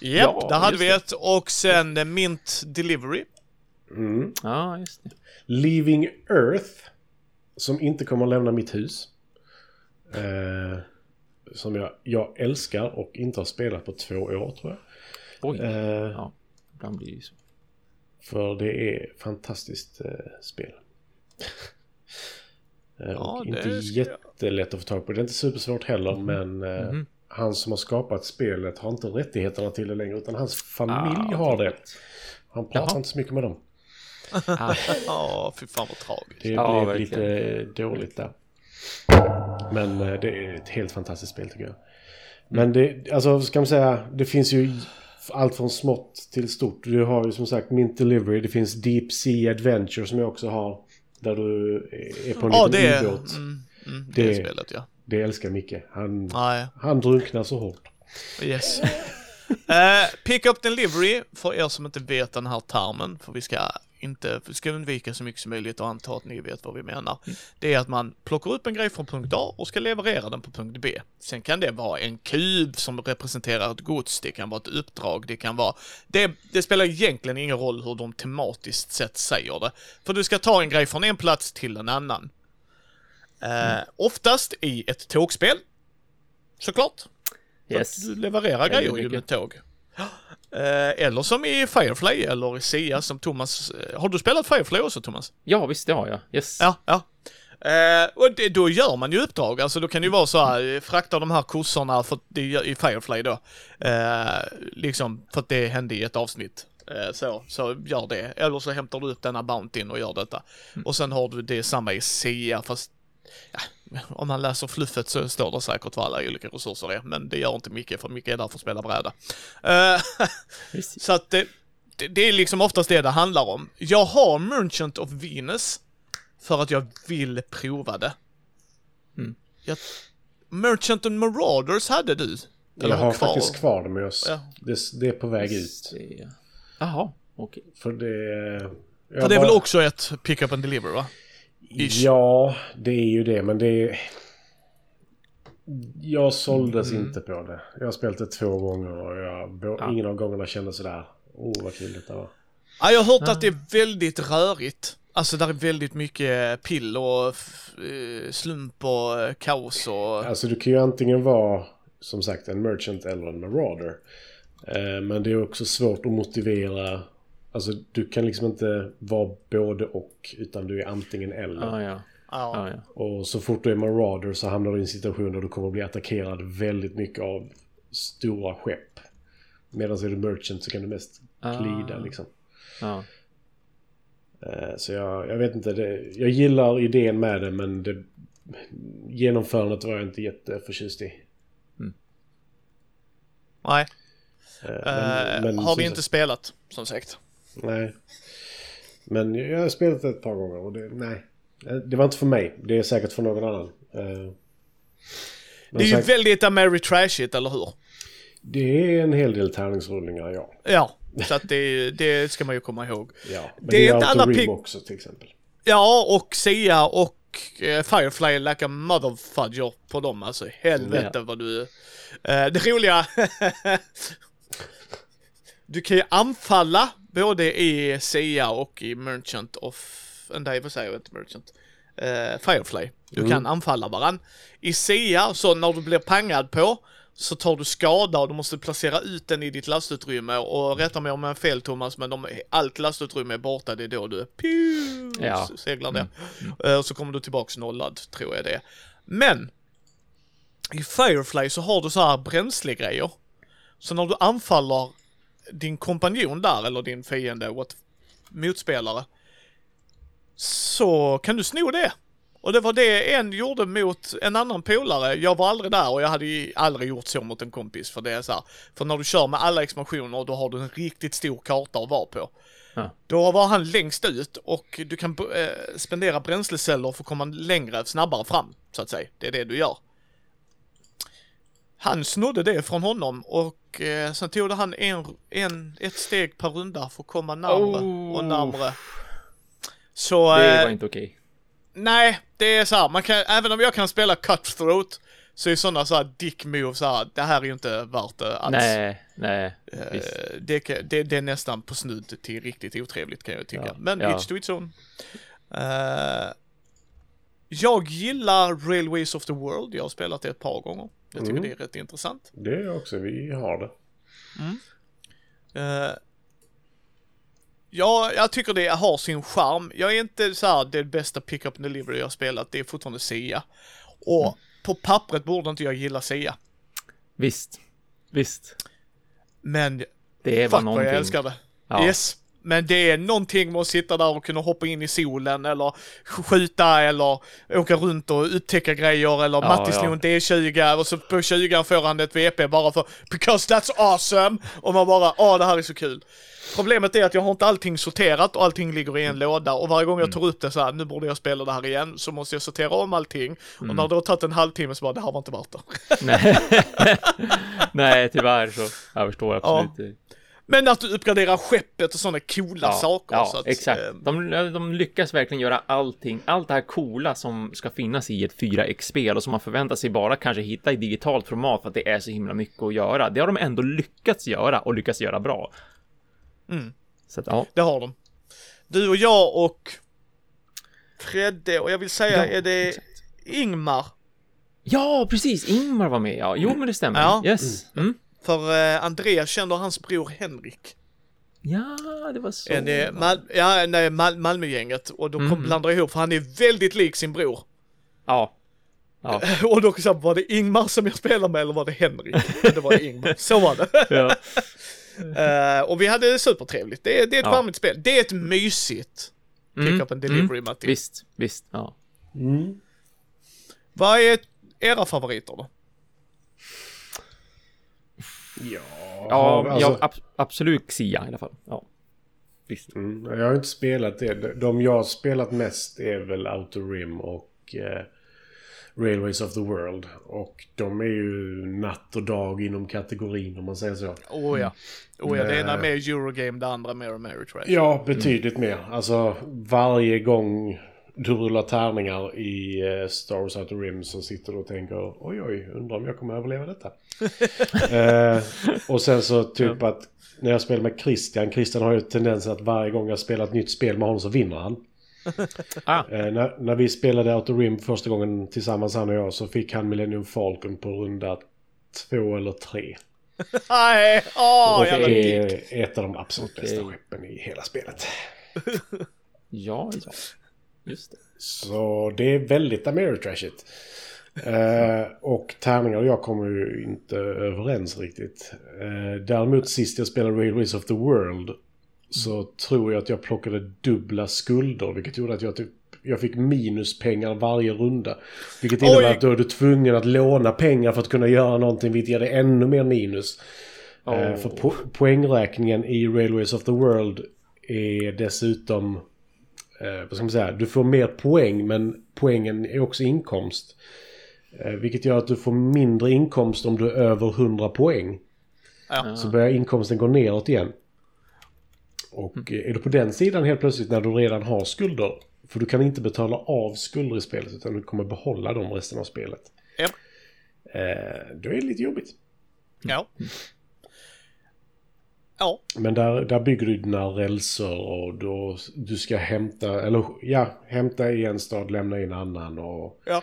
Japp, Ja, där hade vi ett. Och sen Mint Delivery. Mm. ja, just det. Leaving Earth. Som inte kommer att lämna mitt hus. Eh, som jag, jag älskar och inte har spelat på två år tror jag. Oj, Eh, ja. Ibland blir det ju så. För det är fantastiskt eh, spel. Eh, Ja, och inte ska jag- jättelätt att få tag på. Det är inte supersvårt heller men eh, Mhm. han som har skapat spelet har inte rättigheterna till det längre utan hans familj Ah, har det. Han pratar Jaha. inte så mycket med dem. Ah, Ja, fy fan vad tragiskt. Det blev lite dåligt där. Men det är ett helt fantastiskt spel tycker jag. Men det, alltså ska man säga, det finns ju allt från smått till stort. Du har ju som sagt Mint Delivery, det finns Deep Sea Adventure som jag också har. Där du är på en Ja, liten det ubåt. Mm, mm, det Det- spelet, ja. Det älskar Micke. Han, Nej, han drunknar så hårt. yes. uh, pick up delivery, för er som inte vet den här termen, för vi ska inte, ska undvika så mycket som möjligt och anta att ni vet vad vi menar. Det är att man plockar upp en grej från punkt A och ska leverera den på punkt B. Sen kan det vara en kub som representerar ett gods, det kan vara ett uppdrag, det kan vara... Det, det spelar egentligen ingen roll hur de tematiskt sett säger det. För du ska ta en grej från en plats till en annan. Eh, Oftast i ett tågspel, såklart. För yes. att Du levererar grejer mycket. med tåg. Eh, eller som i Firefly eller i Sia som Thomas... eh, Har du spelat Firefly också Thomas? Ja, visst det har jag. Yes. Ja, ja. Eh, och det, då gör man ju uppdrag, alltså då kan det ju vara så här, eh, frakta de här kossorna för i Firefly då. Eh, liksom, för att det hände i ett avsnitt. Eh, så, så gör det. Eller så hämtar du upp denna Bountyn och gör detta. Och sen har du det samma i Sia, fast ja, om man läser fluffet så står det säkert vad alla olika resurser är, men det gör inte Micke, för Micke är där för att spela bräda. Eh, så att det, det, det är liksom oftast det det handlar om. Jag har Merchant of Venus för att jag vill prova det. Mm. Jag, Merchant and Marauders hade du? Jag har faktiskt kvar det men jag, Ja. det, det är på väg ut. Jaha, okej. För det... För det är bara- väl också ett pick up and deliver va? Ish. Ja, det är ju det men det är... Jag såldes inte på det. Jag har spelat det två gånger och jag, Ja. ingen av gångerna kände sådär. Åh vad kul detta var. Ja, jag har hört att det är väldigt rörigt. Alltså där är väldigt mycket pill och eh, slump och eh, kaos och... Alltså du kan ju antingen vara som sagt en merchant eller en marauder. Eh, men det är också svårt att motivera. Alltså du kan liksom inte vara både och. Utan du är antingen eller. Ah, ja. Ah, ja. Och så fort du är marauder så hamnar du i en situation där du kommer att bli attackerad väldigt mycket av stora skepp. Medan är du merchant så kan du mest glida Ah. liksom. ja. Eh, Så jag, jag vet inte, det, jag gillar idén med det men det, genomförandet var jag inte jätteförtjust i. Nej, Eh, men har som vi inte sagt- spelat, som sagt. Nej. Men jag har spelat det ett par gånger och det, nej. Eh, Det var inte för mig. Det är säkert för någon annan. Eh, men Det är ju sagt, väldigt Ameritrashigt, eller hur? det är en hel del tärningsrullningar, ja. Ja, så att det, det ska man ju komma ihåg. ja. Men Det det är inte alla pig- också till exempel. Ja, och Sia och eh, Firefly like a motherfudger på dem alltså. Helvete Ja. vad du... Det roliga... du kan ju anfalla både i Sia och i Merchant of... Nej, vad säger jag inte Merchant? Eh, Firefly. Du kan anfalla varann. I Sia, så när du blir pangad på, så tar du skada och du måste placera ut den i ditt lastutrymme och rätta mig om jag har fel Thomas, men de, allt lastutrymme är borta, det är då du pew, Ja. seglar ner. Eh, Och så kommer du tillbaks nollad, tror jag det. Men, i Firefly så har du så här bränslegrejer. Så när du anfaller din kompanjon där, eller din fiende, what, motspelare, så kan du sno det. Och det var det en gjorde mot en annan polare. Jag var aldrig där och jag hade ju aldrig gjort så mot en kompis. För det är så här, för när du kör med alla expansioner då har du en riktigt stor karta att vara på. Ja. Då var han längst ut och du kan eh, spendera bränsleceller för att komma längre, snabbare fram, så att säga. Det är det du gör. Han snodde det från honom och eh, sen tog det han en, en, ett steg per runda för att komma närmre och Oh. närmre. Så... Det eh, var inte okej. Nej, det är så här, man kan, även om jag kan spela cutthroat så är sådana så här dick moves så här, det här är ju inte värt det alls. Nej, nej. Eh, det, det, det är nästan på snudd till riktigt otrevligt kan jag tycka. Ja. Men Ja. it's to its own. Eh, jag gillar Railways of the World, jag har spelat det ett par gånger. Jag tycker Mm. det är rätt intressant. Det är också, vi har det. Eh, ja, jag tycker det har sin charm. Jag är inte så här det bästa pick-up and delivery jag har spelat, det är fortfarande Sia. Och Mm. på pappret borde inte jag gilla Sia. Visst. Visst. Men Det var fuck vad någonting. jag älskar det. Ja. Yes. Men det är någonting med att sitta där och kunna hoppa in i solen eller skjuta eller åka runt och upptäcka grejer eller Ja, Matti ja. slog en D20 och så på 20 får han ett VP bara för because that's awesome och man bara åh det här är så kul. Problemet är att jag har inte allting sorterat och allting ligger i en låda och varje gång jag tar upp det så här, nu borde jag spela det här igen, så måste jag sortera om allting och när det har tagit en halvtimme så bara, det här var inte värt det. Nej. Nej, tyvärr så. Jag förstår absolut. det. Men att du uppgraderar skeppet och sådana coola saker. Ja, så att, exakt. eh, De, de lyckas verkligen göra allting, allt det här coola som ska finnas i ett 4X-spel och som man förväntar sig bara kanske hitta i digitalt format för att det är så himla mycket att göra. Det har de ändå lyckats göra och lyckats göra bra. Mm. Så att, ja. Det har de. Du och jag och Fredde och jag vill säga, Ja, är det exakt. Ingmar? Ja, precis. Ingmar var med, ja. Jo, men det stämmer. Ja. Yes. Mm. För eh, Andreas känner hans bror Henrik. Ja, det var så. En, eh, Mal ja, nej, Mal Malmögänget. Och de kom Mm. blandar ihop, för han är väldigt lik sin bror. Ja. Ja. Och då så var det Ingmar som jag spelade med eller var det Henrik? det var Ingmar, så var det. ja. Eh, och vi hade supertrevligt. Det, det är ett Ja. charmigt spel. Det är ett mysigt pick Mm. up and delivery, Matti. Visst, visst. Ja. Mm. Vad är era favoriter då? Ja, Ja, alltså, ja ab absolut Xia i alla fall. Ja. Visst. mm, jag har inte spelat det. De jag har spelat mest är väl Outer Rim och eh, Railways of the World. Och de är ju natt och dag inom kategorin om man säger så. Oh ja. Oh ja, det ena är Eh. mer Eurogame, det andra mer Ameritrash. Ja, betydligt mer. Alltså varje gång du rullar tärningar i eh, Star Wars Outer Rim så sitter du och tänker oj oj, undrar om jag kommer överleva detta. eh, och sen så typ att när jag spelar med Christian, Christian har ju tendensen att varje gång jag spelar ett nytt spel med honom så vinner han. Ah, Eh, när, när vi spelade Outer Rim första gången tillsammans han och jag så fick han Millennium Falcon på runda två eller tre. Nej, åh, och jävla det är ett av de absolut bästa skeppen i hela spelet. ja, ja. Just det. Så det är väldigt Ameritrashigt. Eh, och tärningar och jag kommer ju inte överens riktigt. Eh, däremot sist jag spelade Railways of the World så tror jag att jag plockade dubbla skulder. Vilket gjorde att jag typ jag fick minuspengar varje runda. Vilket innebär Oj! att då är du tvungen att låna pengar för att kunna göra någonting vilket ger dig ännu mer minus. Eh, Åh. för po- poängräkningen i Railways of the World är dessutom... Eh, vad ska man säga? Du får mer poäng men poängen är också inkomst. Eh, vilket gör att du får mindre inkomst om du är över 100 poäng. Ja. Så börjar inkomsten gå neråt igen. Och eh, är du på den sidan helt plötsligt när du redan har skulder. För du kan inte betala av skulder i spelet utan du kommer behålla dem resten av spelet. Ja. Eh, då är det lite jobbigt. Ja. Ja, Men där, där bygger du dina rälser och då du ska hämta, eller ja, hämta i en stad, lämna i en annan och ja.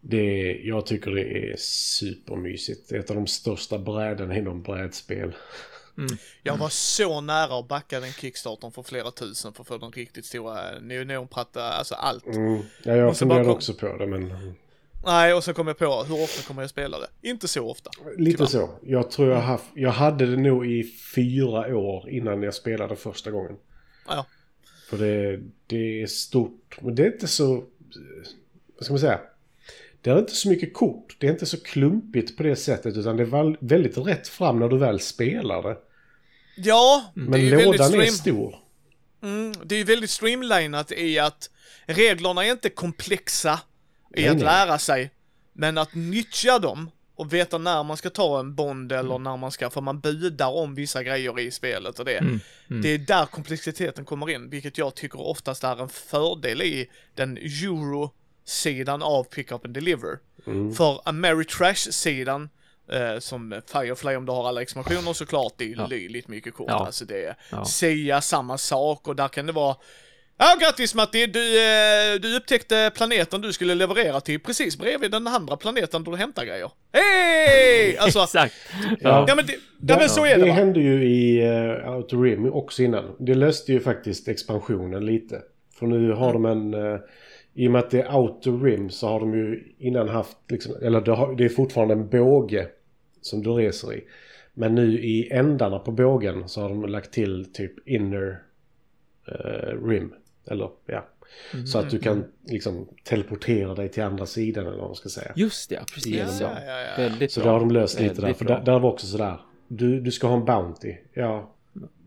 det, jag tycker det är supermysigt. Ett av de största bräden inom brädspel. Jag var så nära att backa den kickstarten för flera tusen för att få den riktigt stora neonpratta, alltså allt. Mm. Ja, jag funderade kom- också på det men Nej, och så kom jag på hur ofta kommer jag spela det? Inte så ofta. lite Tyvärr. så. Jag tror jag haft, jag hade det nog i fyra år innan jag spelade första gången. Ja. För det, det är stort, men det är inte så, vad ska man säga? Det är inte så mycket kort, det är inte så klumpigt på det sättet utan det är väl, väldigt rätt fram när du väl spelar det. Ja, det är Men ju väldigt lådan är stream... stor. Mm, det är ju väldigt streamlinat i att reglerna är inte komplexa i att lära sig, men att nyttja dem och veta när man ska ta en bond eller när man ska, för man budar om vissa grejer i spelet och det. Mm, mm. Det är där komplexiteten kommer in, vilket jag tycker oftast är en fördel i den euro-sidan av pick up and deliver. Mm. För Ameritrash-sidan, eh, som Firefly om du har alla expansioner såklart, det är Ja. löjligt mycket kort. Ja. Alltså det är Ja. säga samma sak och där kan det vara Ja, grattis Matti! Du, eh, du upptäckte planeten du skulle leverera till precis bredvid den andra planeten där du hämtar grejer. Hej! Alltså, Exakt. Ja. ja men, det, ja, men så är det Det va? hände ju i uh, Outer Rim också innan. Det löste ju faktiskt expansionen lite. För nu har de en... eh, I och med att det är Outer Rim så har de ju innan haft liksom, Eller det, har, det är fortfarande en båge som du reser i. Men nu i ändarna på bågen så har de lagt till typ Inner eh, Rim. Eller ja. Så att du kan liksom teleportera dig till andra sidan eller vad man ska säga. Just det, precis. Ja. Ja, ja, ja. Väldigt Så bra. det har de löst lite där. För bra. där, där var också sådär. Du, du ska ha en Bounty. Ja.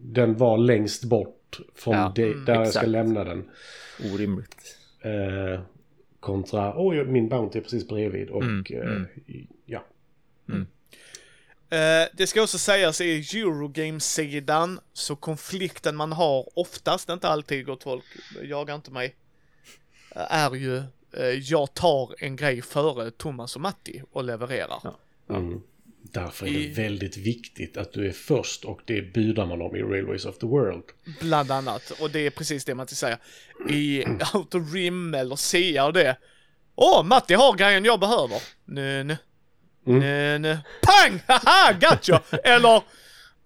Den var längst bort från Ja, det, mm, där jag ska exakt. lämna den. Orimligt. Eh, kontra, oj min Bounty är precis bredvid. Och Mm, eh, mm. ja. Eh, det ska också sägas i Eurogame-sidan, så konflikten man har oftast, inte alltid gott folk, jagar inte mig, eh, är ju eh, jag tar en grej före Thomas och Matti och levererar. Ja. Mm. Därför är det I- väldigt viktigt att du är först och det budar man om i Railways of the World. Bland annat. Och det är precis det Matti säger. I Outer Rim eller Sia och det. Åh, Matti har grejen jag behöver. Nu, nu. Mm. Nu, nu. Pang! Haha, gotcha! Eller,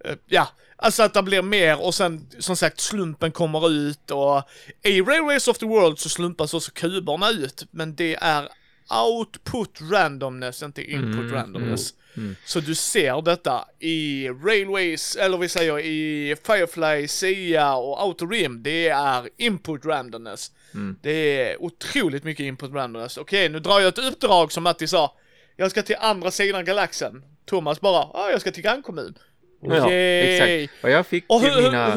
eh, ja. Alltså att det blir mer och sen som sagt slumpen kommer ut och i Railways of the World så slumpas också kuberna ut. Men det är output randomness, inte input Mm, randomness. mm, mm. Så du ser detta i Railways, eller vi säger i Firefly, Sia och Outer Rim. Det är input randomness. Mm. Det är otroligt mycket input randomness. Okej, nu drar jag ett uppdrag som Matti sa. Jag ska till andra sidan galaxen. Thomas bara, ja, jag ska till grannkommun. Ja, exakt. Och jag fick hur, mina,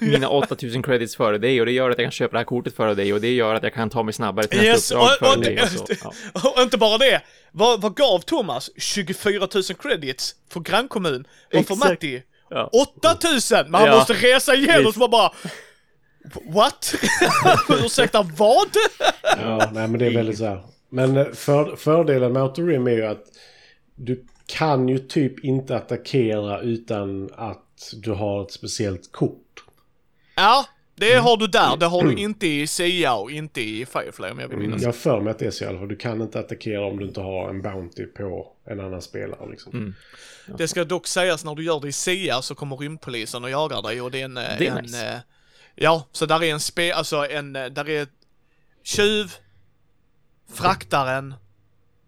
mina 8000 credits före dig och det gör att jag kan köpa det här kortet före dig och det gör att jag kan ta mig snabbare till nästa Yes, uppdrag och- före och dig. det- Och så. Ja. Och inte bara det, vad, vad gav Thomas? 24 000 credits för grannkommun. Och för. Matti? Ja. 8 000! Men han Ja. måste resa igenom Visst. så man bara... What? Ursäkta, vad? Ja, nej men det är väldigt så här. Men eh, för, fördelen med Autorim är ju att du kan ju typ inte attackera utan att du har ett speciellt kort. Ja, det Mm. har du där. Det har du inte i Sia och inte i Firefly om jag vill minnas. Jag har för mig att det är så i alla fall. Du kan inte attackera om du inte har en Bounty på en annan spelare liksom. Mm. Det ska dock sägas när du gör det i Sia så kommer rymdpolisen och jagar dig och det är en... eh, Det är en nice. eh, Ja, så där är en spe, alltså en, eh, där är tjuv, fraktaren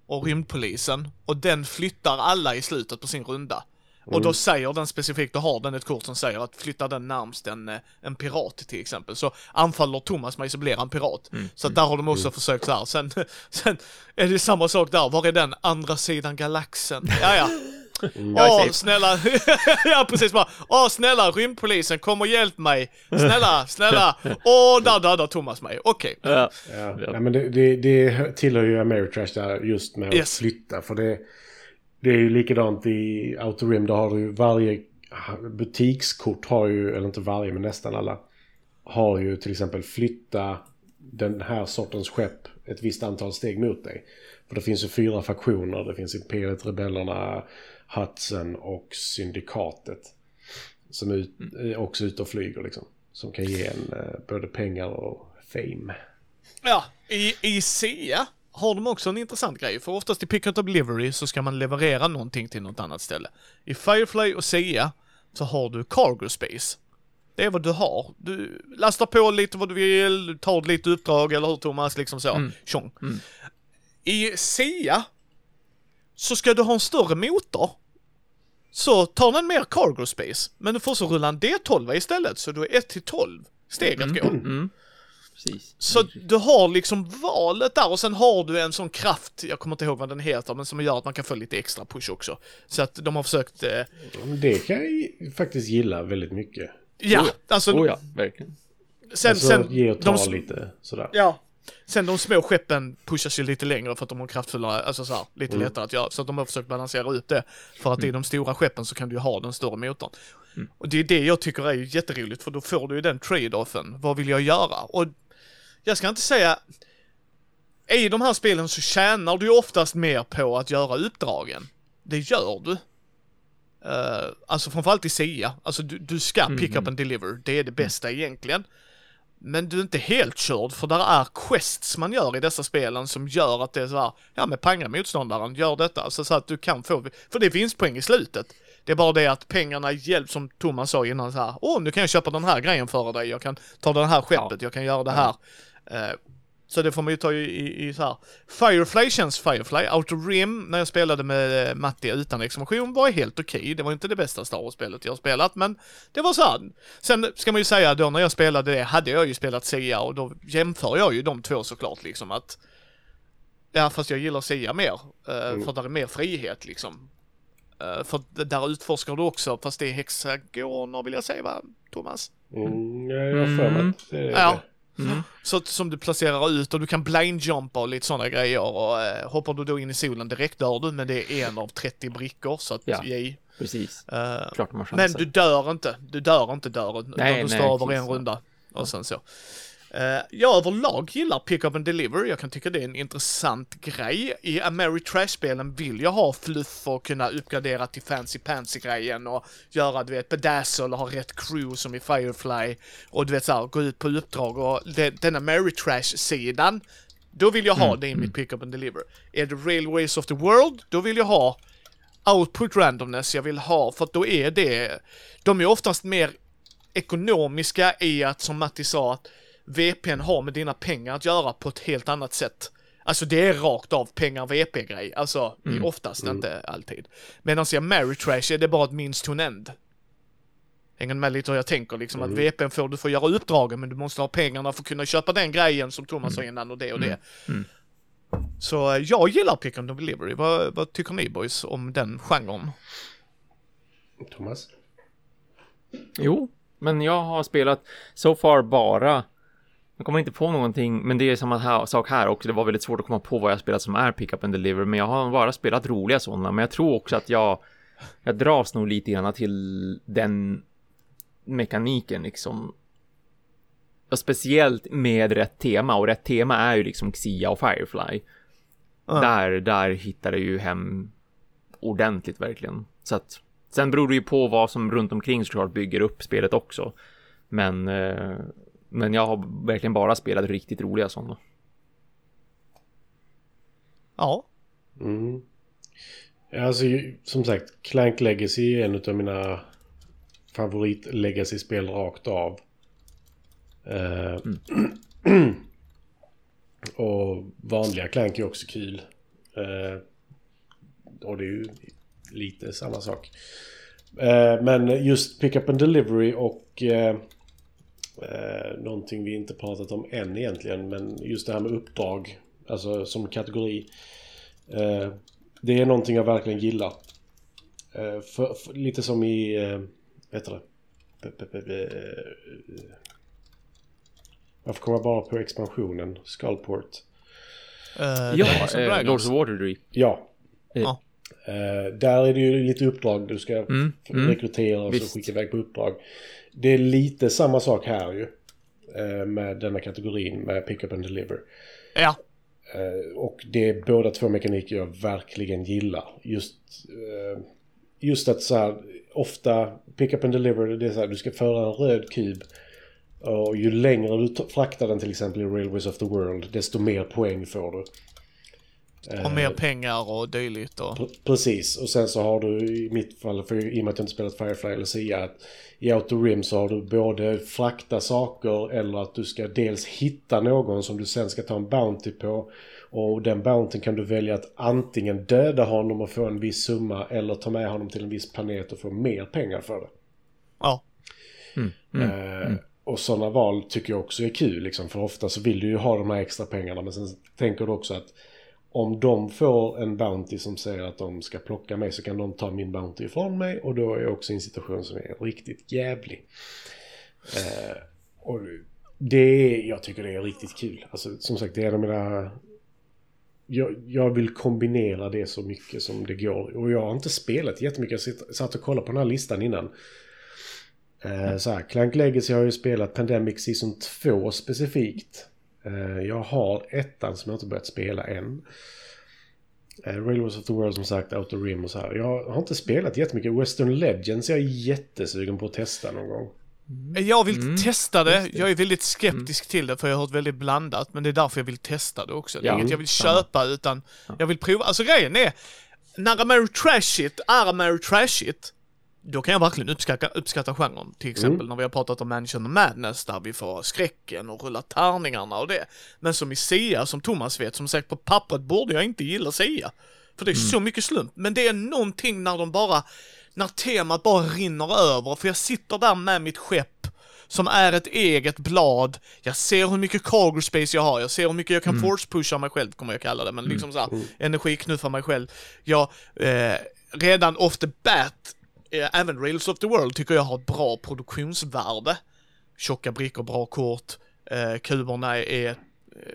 och rymdpolisen och den flyttar alla i slutet på sin runda. Och Mm. då säger den specifikt, då har den ett kort som säger att flytta den närmst en, eh, en pirat till exempel. Så anfaller Thomas mig så blir han pirat. Mm. Så där har de också försökt så här. Sen, sen är det samma sak där, var är den andra sidan galaxen? Ja, ja. Jag Åh, snälla, ja precis bara, åh snälla rymdpolisen kom och hjälp mig, snälla, snälla, åh där dödar Thomas mig, okej. Ja. Ja. Ja. Nej, men det, det, det tillhör ju Ameritrash där just med Yes. att flytta. För det, det är ju likadant i Autorim. Där har du ju varje butikskort har ju, eller inte varje men nästan alla, har ju till exempel flytta den här sortens skepp ett visst antal steg mot dig. För det finns ju fyra faktioner. Det finns Imperiet, Rebellerna, Hudson och Syndikatet. Som är ut, är också ute och flyger liksom. Som kan ge en eh, både pengar och fame. Ja, i, i SEA har de också en intressant grej, för oftast i Pick Up Delivery så ska man leverera någonting till något annat ställe. I Firefly och SEA så har du Cargo Space. Det är vad du har. Du lastar på lite vad du vill, du tar lite uppdrag, eller hur Thomas? Liksom så. Mm. Tjong. I SEA så ska du ha en större motor. Så tar den mer cargo space, men du får så rulla en D12 istället, så du är 1 till 12 steg att gå. Mm. Precis. Så du har liksom valet där och sen har du en sån kraft, jag kommer inte ihåg vad den heter, men som gör att man kan få lite extra push också. Så att de har försökt, eh, Det kan jag ju faktiskt gilla väldigt mycket. ja, Oh ja. alltså, Oh ja, verkligen. sen, alltså sen, ge och ta de, lite sådär. ja. Sen de små skeppen pushas ju lite längre för att de har kraftfullare, alltså så här, lite lättare att göra. Så att de har försökt balansera ut det. För att i de stora skeppen så kan du ju ha den större motorn. Och det är det jag tycker är jätteroligt, för då får du ju den trade-offen. Vad vill jag göra? Och jag ska inte säga... I de här spelen så tjänar du oftast mer på att göra uppdragen. Det gör du. Uh, alltså framförallt i SIA. Alltså du, du ska pick up and deliver. Det är det bästa egentligen. Men du är inte helt körd för där är quests man gör i dessa spelen som gör att det är så här, ja men panga motståndaren, gör detta. Alltså så att du kan få, för det finns poäng i slutet. Det är bara det att pengarna hjälper, som Thomas sa innan så här, åh nu kan jag köpa den här grejen för dig, jag kan ta det här skeppet, jag kan göra det här. Eh, så det får man ju ta i, i, i så här. Firefly känns Firefly. Outer Rim, när jag spelade med eh, Matti utan exklamation, var helt okej. Det var inte det bästa Star Wars-spelet jag har spelat, men det var så här. Sen ska man ju säga då när jag spelade det, hade jag ju spelat Sia och då jämför jag ju de två såklart liksom att Ja, fast jag gillar Sia mer. eh, För där är mer frihet liksom. Eh, för där utforskar du också, fast det är hexagoner vill jag säga va, Thomas? Mm, jag har för mig Mm. att det är Ja. Det. Så som du placerar ut och du kan blindjumpa och lite sådana grejer och eh, hoppar du då in i solen direkt dör du men det är en av 30 brickor så att Ja. yay. Precis. Eh, Klart chanser. men du dör inte, du dör inte utan Nej, du nej, står över en runda och sen så. Uh, jag överlag gillar Pick Up and Deliver, jag kan tycka det är en intressant grej. I Ameritrash-spelen vill jag ha fluff och kunna uppgradera till fancy pansy grejen och göra du vet bedazzle och ha rätt crew som i Firefly och du vet såhär gå ut på uppdrag och det, den Ameritrash-sidan då vill jag ha det i mitt Pick Up and Deliver. Är det Railways of the World, då vill jag ha output randomness jag vill ha, för att då är det, de är oftast mer ekonomiska i att, som Matti sa, att VPn har med dina pengar att göra på ett helt annat sätt. Alltså det är rakt av pengar VP-grej, alltså Mm. oftast, inte alltid. Medan i Ameritrash är det bara ett means to end. Hänger med lite hur jag tänker liksom att VPn får du får göra uppdragen men du måste ha pengarna för att kunna köpa den grejen som Thomas sa innan och det och det. Mm. Så eh, jag gillar Pick and Delivery. Vad, vad tycker ni boys om den genren? Thomas? Jo, men jag har spelat so far bara jag kommer inte på någonting, men det är samma här, sak här också. Det var väldigt svårt att komma på vad jag spelat som är Pick Up and Deliver, men jag har bara spelat roliga sådana. Men jag tror också att jag, jag dras nog lite grann till den mekaniken liksom. Och speciellt med rätt tema, och rätt tema är ju liksom Xia och Firefly. Ja. Där, där hittar det ju hem ordentligt verkligen. Så att sen beror det ju på vad som runt omkring såklart bygger upp spelet också. Men, eh, men jag har verkligen bara spelat riktigt roliga sådana. Ja. Mm. Alltså som sagt, Clank Legacy är en av mina favorit Legacy-spel rakt av. Eh, och vanliga Clank är också kul. Eh, och det är ju lite samma sak. Eh, men just Pick Up and Delivery och eh, eh, någonting vi inte pratat om än egentligen. Men just det här med uppdrag, alltså som kategori. Eh, det är någonting jag verkligen gillar. Eh, för, för, lite som i, eh, vad heter det? Eh, Varför kommer jag bara på expansionen? Skullport. Uh, Ja, eh, Lords of Waterdeep. Ja. Ja. Eh, där är det ju lite uppdrag du ska Mm, mm. rekrytera och så skicka iväg på uppdrag. Det är lite samma sak här ju. eh, Med denna kategorin med Pick Up and Deliver. Ja. Eh, Och det är båda två mekaniker jag verkligen gillar. Just, eh, just att så här, ofta pick up and deliver, det är så här, du ska föra en röd kub. Och ju längre du fraktar den till exempel i Railways of the World, desto mer poäng får du. Och mer pengar och dylikt och... Pre- Precis, och sen så har du i mitt fall, för i och med att jag inte spelat Firefly eller Sia, att i Outer Rim så har du både frakta saker eller att du ska dels hitta någon som du sen ska ta en Bounty på. Och den Bountyn kan du välja att antingen döda honom och få en viss summa eller ta med honom till en viss planet och få mer pengar för det. Ja. Eh, och sådana val tycker jag också är kul liksom, för ofta så vill du ju ha de här extra pengarna men sen tänker du också att om de får en Bounty som säger att de ska plocka mig så kan de ta min Bounty ifrån mig och då är jag också i en situation som är riktigt jävlig. Eh, och det är, jag tycker det är riktigt kul. Alltså som sagt det är en av mina... Jag, jag vill kombinera det så mycket som det går. Och jag har inte spelat jättemycket. Jag satt och kollade på den här listan innan. Eh, så här, Clank Legacy har jag ju spelat Pandemic Season 2 specifikt. Eh, jag har ettan som jag inte börjat spela än. Eh, Railways of the World som sagt, Outer Rim och så här. Jag har inte spelat jättemycket. Western Legends är jag jättesugen på att testa någon gång. Jag vill Mm, testa det. Jag är väldigt skeptisk till det för jag har hört väldigt blandat. Men det är därför jag vill testa det också. Det är Ja, inget jag vill samma. köpa utan jag vill prova. Alltså grejen är, när Ameri Trashit är Ameri Trashit, då kan jag verkligen uppskatta, uppskatta genren. Till exempel när vi har pratat om Mansion Madness där vi får skräcken och rulla tärningarna och det. Men som i Sia, som Thomas vet, som sagt på pappret borde jag inte gilla Sia. För det är så mycket slump. Men det är någonting när de bara, när temat bara rinner över. För jag sitter där med mitt skepp som är ett eget blad. Jag ser hur mycket cargo space jag har, jag ser hur mycket jag kan force pusha mig själv, kommer jag kalla det, men liksom såhär, energiknuffa mig själv. Jag, eh, redan off the bat, även Rails of the World tycker jag har ett bra produktionsvärde. Tjocka brickor, bra kort, eh, kuberna är eh,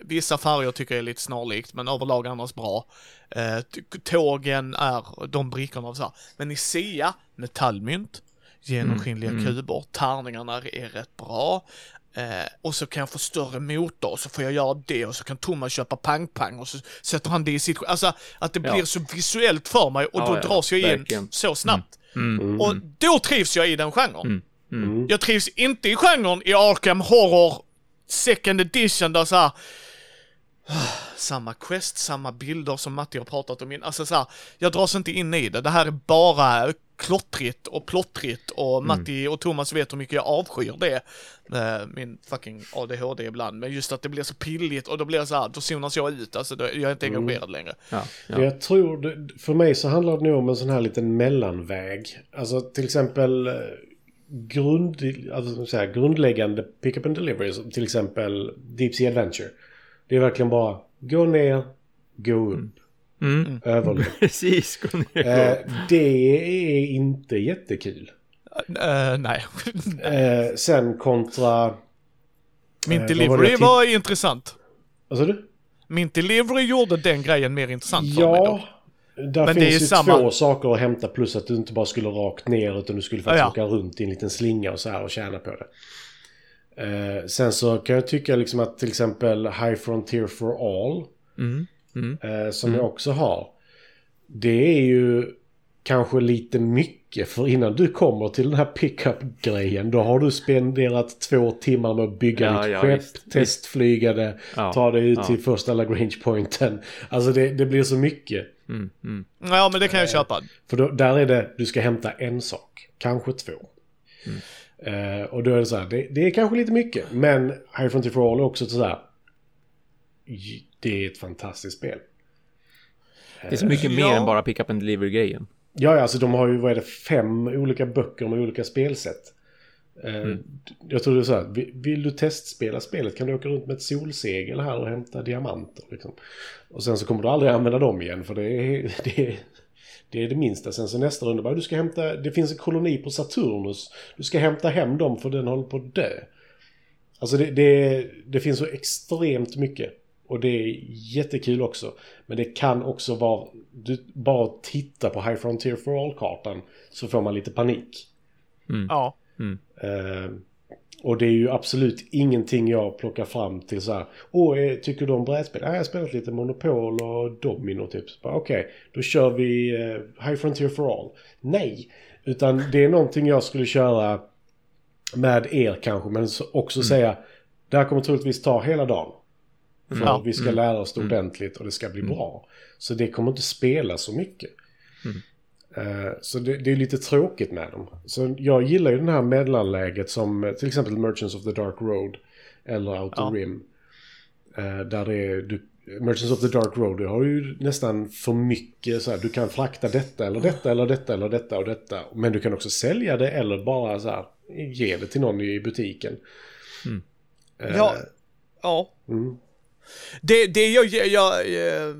Vissa färger tycker jag är lite snarlikt, men överlag annars bra. Eh, tågen är de brickorna och så här. Men i Sia, metallmynt, genomskinliga kuber, tärningarna är rätt bra. Eh, och så kan jag få större motor och så får jag göra det och så kan Thomas köpa pang-pang och så sätter han det i sitt... Alltså att det Ja. blir så visuellt för mig och Ja, då ja, dras jag in verkligen. så snabbt. Mm. Och då trivs jag i den genren. Mm. Mm. Jag trivs inte i genren i Arkham Horror Second Edition där så här. Samma quest, samma bilder som Matti har pratat om. Alltså så här, jag dras inte in i det. Det här är bara klottrigt och plottrigt och Matti och Thomas vet hur mycket jag avskyr det. Eh, Min fucking ADHD ibland. Men just att det blir så pilligt och då blir det så här, då zonas jag ut. Alltså då, jag är inte engagerad längre. Ja, ja. Jag tror, för mig så handlar det nog om en sån här liten mellanväg. Alltså till exempel eh, grund, alltså, så här, grundläggande pick-up and delivery, som till exempel Deep Sea Adventure. Det är verkligen bara gå ner, gå upp, Mm. överlev. Precis, gå ner. Eh, det är inte jättekul. Eh, nej. Eh, sen kontra... Min Eh, var delivery det var, till- intressant. Vad sa du? Min delivery gjorde den grejen mer intressant för mig Ja, där Men det finns är ju samma- två saker att hämta plus att du inte bara skulle rakt ner utan du skulle faktiskt Ja. åka runt i en liten slinga och så här och tjäna på det. Eh, sen så kan jag tycka liksom att till exempel High Frontier for All Mm. Mm. eh, som jag också har. Det är ju kanske lite mycket för innan du kommer till den här pickup-grejen då har du spenderat två timmar med att bygga Ja, ditt ja, skepp, visst, testflyga det, Ja, ta dig ut ja. till första Lagrange pointen. Alltså det, det blir så mycket. Mm. Mm. Ja, men det kan jag köpa. För då, där är det, du ska hämta en sak, kanske två. Eh, och då är det så här, det, det är kanske lite mycket. Men High Frontier for All är också så här, det är ett fantastiskt spel. Det är så mycket mer Ja. än bara pick up and deliver-grejen. Ja, ja, alltså de har ju, vad är det, fem olika böcker med olika spelsätt. Eh, Jag tror det är så här, vi- vill du testspela spelet kan du åka runt med ett solsegel här och hämta diamanter. Liksom. Och sen så kommer du aldrig använda dem igen för det är det, är, det, är det minsta. Sen så nästa runda bara, du ska hämta, det finns en koloni på Saturnus. Du ska hämta hem dem för den håller på att dö. Alltså det, det, det finns så extremt mycket. Och det är jättekul också. Men det kan också vara, du bara titta på High Frontier for All-kartan så får man lite panik. Ja. Eh, och det är ju absolut ingenting jag plockar fram till så här. Åh, eh, tycker du om brädspel? Ja, jag har spelat lite Monopol och Domino typ. Okej, då kör vi eh, High Frontier for All. Nej, utan det är någonting jag skulle köra med er kanske. Men så också säga, det här kommer troligtvis ta hela dagen. För Ja. vi ska lära oss det ordentligt och det ska bli bra. Så det kommer inte spela så mycket. Eh, Så det, det är lite tråkigt med dem. Så jag gillar ju den här mellanläget som eh, till exempel Merchants of the Dark Road eller Outer Ja. Rim. Eh, Där det är, du, Merchants of the Dark Road, du har ju nästan för mycket så här, du kan frakta detta eller detta eller detta eller detta och detta. Men du kan också sälja det eller bara så här, ge det till någon i butiken. Eh, Ja. Ja. Mm. Det, det jag, jag, jag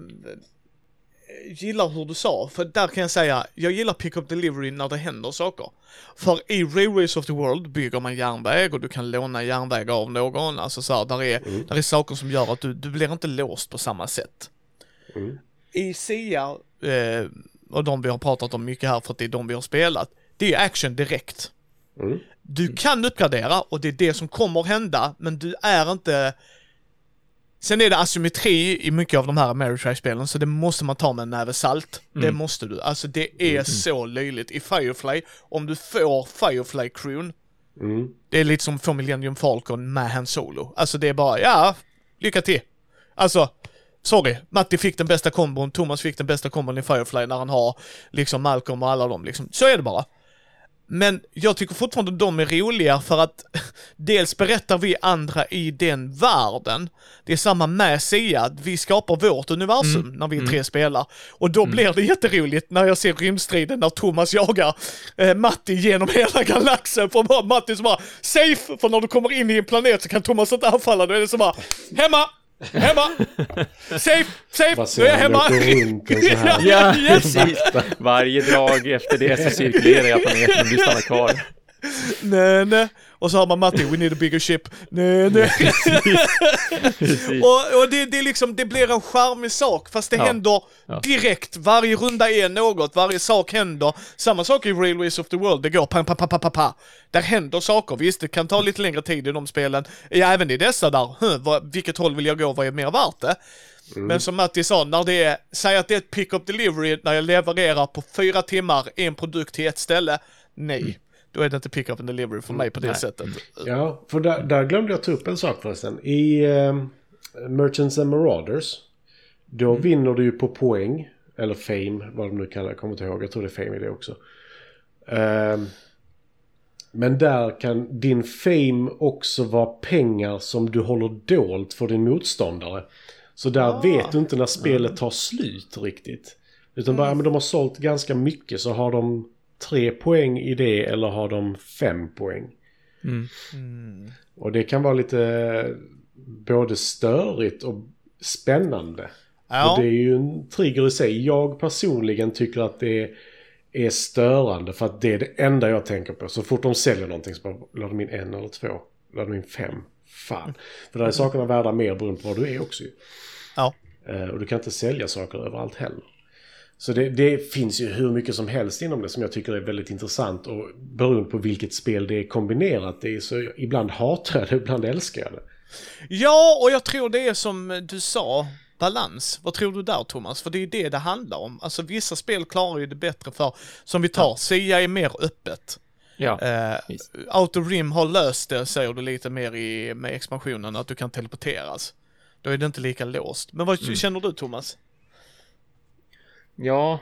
gillar hur du sa, för där kan jag säga, jag gillar pick-up delivery när det händer saker. För i Railways of the World bygger man järnväg och du kan låna järnväg av någon, alltså så här, där är, där är saker som gör att du, du blir inte låst på samma sätt. Mm. I SIA, eh, och de vi har pratat om mycket här för att det är de vi har spelat, det är action direkt. Mm. Du kan uppgradera och det är det som kommer hända, men du är inte... Sen är det asymmetri i mycket av de här Ameritrash-spelen, så det måste man ta med en näve salt. Det måste du. Alltså det är så löjligt. I Firefly, om du får Firefly-crewn, Mm. det är lite som få Millennium Falcon med Han Solo. Alltså det är bara, ja, lycka till. Alltså, sorry, Matti fick den bästa kombon, Thomas fick den bästa kombon i Firefly när han har liksom Malcolm och alla dem liksom. Så är det bara. Men jag tycker fortfarande de är roliga för att dels berättar vi andra i den världen. Det är samma med Sia, vi skapar vårt universum när vi tre spelar. Och då blir det jätteroligt när jag ser rymdstriden när Thomas jagar eh, Matti genom hela galaxen. För bara Matti som bara safe, för när du kommer in i en planet så kan Thomas inte anfalla. Då är det som bara hemma, hemma, safe, safe, nu är jag hemma. Ja, precis. Varje drag efter det så cirkulerar jag planeten och du stannar kvar. Nej, nej. Och så har man Matti, we need a bigger ship. Nej, nej. Och, och det, det, liksom, det blir en charmig sak, fast det Ja. händer Ja. direkt. Varje runda är något, varje sak händer. Samma sak i Railways of the World, det går pa, pa, pa, pa, pa, pa. Där händer saker, visst det kan ta lite längre tid i de spelen. Ja, även i dessa där, huh, vad, vilket håll vill jag gå, vad är mer värt det? Men som Matti sa, när det är, säg att det är ett pick-up delivery när jag levererar på fyra timmar en produkt till ett ställe. Nej, då är det inte pick-up and delivery för mig på det Nej. sättet. Ja, för där, där glömde jag ta upp en sak förresten. I eh, Merchants and Marauders, då vinner du ju på poäng. Eller fame, vad de nu kallar det. Kommer inte ihåg. Jag tror det är fame i det också. Ehm, men där kan din fame också vara pengar som du håller dolt för din motståndare. Så där vet du inte när spelet tar slut riktigt. Utan bara, ja, men de har sålt ganska mycket så har de tre poäng i det eller har de fem poäng. Och det kan vara lite både störigt och spännande. Ja. Och det är ju en trigger i sig. Jag personligen tycker att det är störande för att det är det enda jag tänker på. Så fort de säljer någonting så bara, la de in en eller två, la de in fem. Fan. För där är sakerna värda mer beroende på var du är också ju. Ja. Eh, och du kan inte sälja saker överallt heller. Så det, det, finns ju hur mycket som helst inom det som jag tycker är väldigt intressant. Och beroende på vilket spel det är kombinerat i så ibland hatar jag det, ibland älskar jag det. Ja, och jag tror det är som du sa, balans. Vad tror du där Thomas? För det är det det handlar om. Alltså vissa spel klarar ju det bättre för, som vi tar, Sia är mer öppet. Ja, Eh. Outer Rim har löst det, säger du lite mer i, med expansionen, att du kan teleporteras. Då är det inte lika låst. Men vad känner du Thomas? Ja.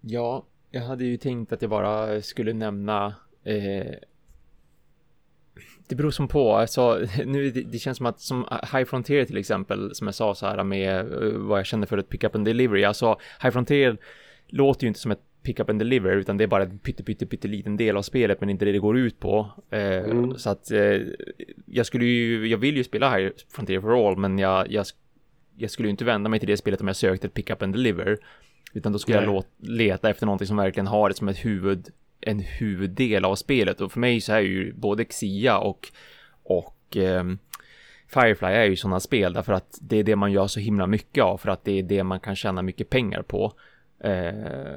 Ja, jag hade ju tänkt att jag bara skulle nämna eh, det beror som på, alltså, nu, det, det känns som att som High Frontier till exempel, som jag sa så här med eh, vad jag känner för ett pick up and delivery, alltså High Frontier låter ju inte som ett pick up and deliver utan det är bara en pytte, pytte, pytte liten del av spelet men inte det det går ut på. Eh, Mm. Så att eh, jag skulle ju, jag vill ju spela High Frontier for All men jag, jag, jag skulle ju inte vända mig till det spelet om jag sökte ett pick up and deliver. Utan då skulle jag Nej. låt, leta efter någonting som verkligen har det som ett huvud, en huvuddel av spelet och för mig så är ju både Xia och, och ehm, Firefly är ju sådana spel därför att det är det man gör så himla mycket av för att det är det man kan tjäna mycket pengar på. Eh,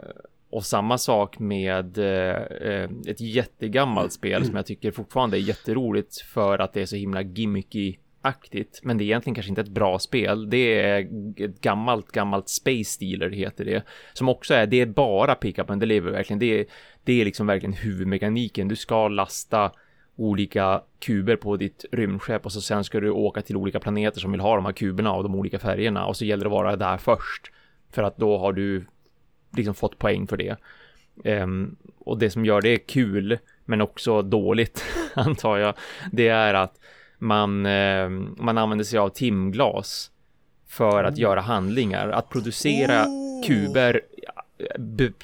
och samma sak med eh, eh, ett jättegammalt spel som jag tycker fortfarande är jätteroligt för att det är så himla gimmicky-aktigt. Men det är egentligen kanske inte ett bra spel. Det är ett gammalt, gammalt Space Dealer heter det. Som också är, det är bara pick up and deliver verkligen. Det är, det är liksom verkligen huvudmekaniken. Du ska lasta olika kuber på ditt rymdskepp och så sen ska du åka till olika planeter som vill ha de här kuberna och de olika färgerna och så gäller det att vara där först för att då har du liksom fått poäng för det. Ehm, och det som gör det kul men också dåligt antar jag det är att man, ehm, man använder sig av timglas för att göra handlingar. Att producera Oh. kuber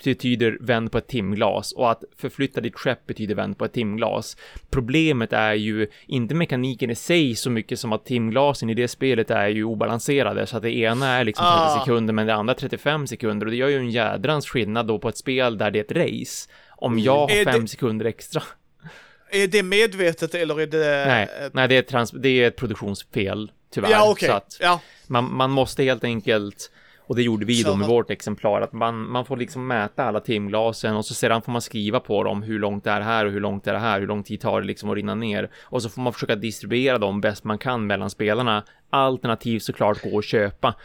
betyder vänd på ett timglas och att förflytta ditt skepp betyder vänd på ett timglas. Problemet är ju inte mekaniken i sig så mycket som att timglasen i det spelet är ju obalanserade så att det ena är liksom 30 Ah. sekunder men det andra 35 sekunder och det gör ju en jädrans skillnad då på ett spel där det är ett race. Om jag har Är det- fem sekunder extra. Är det medvetet eller är det... Nej, nej det, är ett trans- det är ett produktionsfel tyvärr. Ja, okej. Så att Ja. man, man måste helt enkelt och det gjorde vi då med vårt exemplar, att man, man får liksom mäta alla timglasen och så sedan får man skriva på dem hur långt det är här och hur långt är det här, hur lång tid tar det liksom att rinna ner och så får man försöka distribuera dem bäst man kan mellan spelarna. Alternativt såklart gå och köpa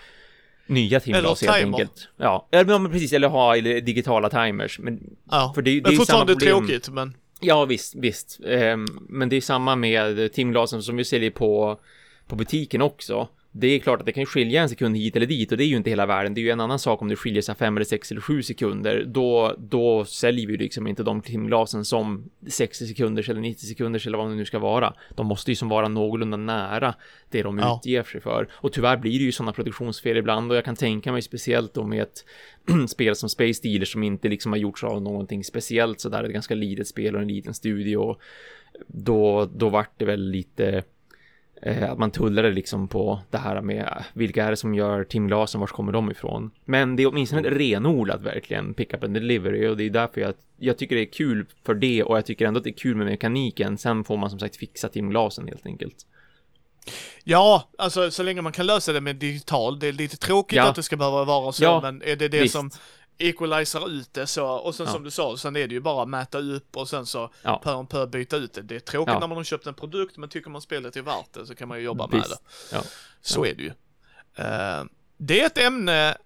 nya timglas helt enkelt. Ja, men precis, eller ha eller digitala timers. Men ja. För det- det är men ju fortfarande tråkigt, men... Ja, visst, visst. Ehm, men det är samma med timglasen som vi säljer på, på butiken också. Det är klart att det kan skilja en sekund hit eller dit och det är ju inte hela världen. Det är ju en annan sak om det skiljer sig fem eller sex eller sju sekunder. Då, då säljer vi liksom inte de timglasen som 60 sekunders eller 90 sekunders eller vad det nu ska vara. De måste ju som vara någorlunda nära det de Ja. utger sig för. Och tyvärr blir det ju sådana produktionsfel ibland och jag kan tänka mig speciellt då med ett spel som Space Dealer som inte liksom har gjorts av någonting speciellt så där ett ganska litet spel och en liten studio. Då, då vart det väl lite att man tullade liksom på det här med eh, vilka är det som gör timglasen, vars kommer de ifrån? Men det är åtminstone renodlat verkligen pick up and delivery och det är därför jag, jag tycker det är kul för det och jag tycker ändå att det är kul med mekaniken. Sen får man som sagt fixa timglasen helt enkelt. Ja, alltså så länge man kan lösa det med digital. Det är lite tråkigt Ja. att det ska behöva vara så, Ja, men är det det visst. som equaliserar ut det så, och sen Ja. som du sa, sen är det ju bara att mäta upp och sen så Ja. pö om pö byta ut det. Det är tråkigt Ja. när man har köpt en produkt, men tycker man spelet är värt det så kan man ju jobba med Visst. det. Ja. Så är det ju. Eh, det är ett ämne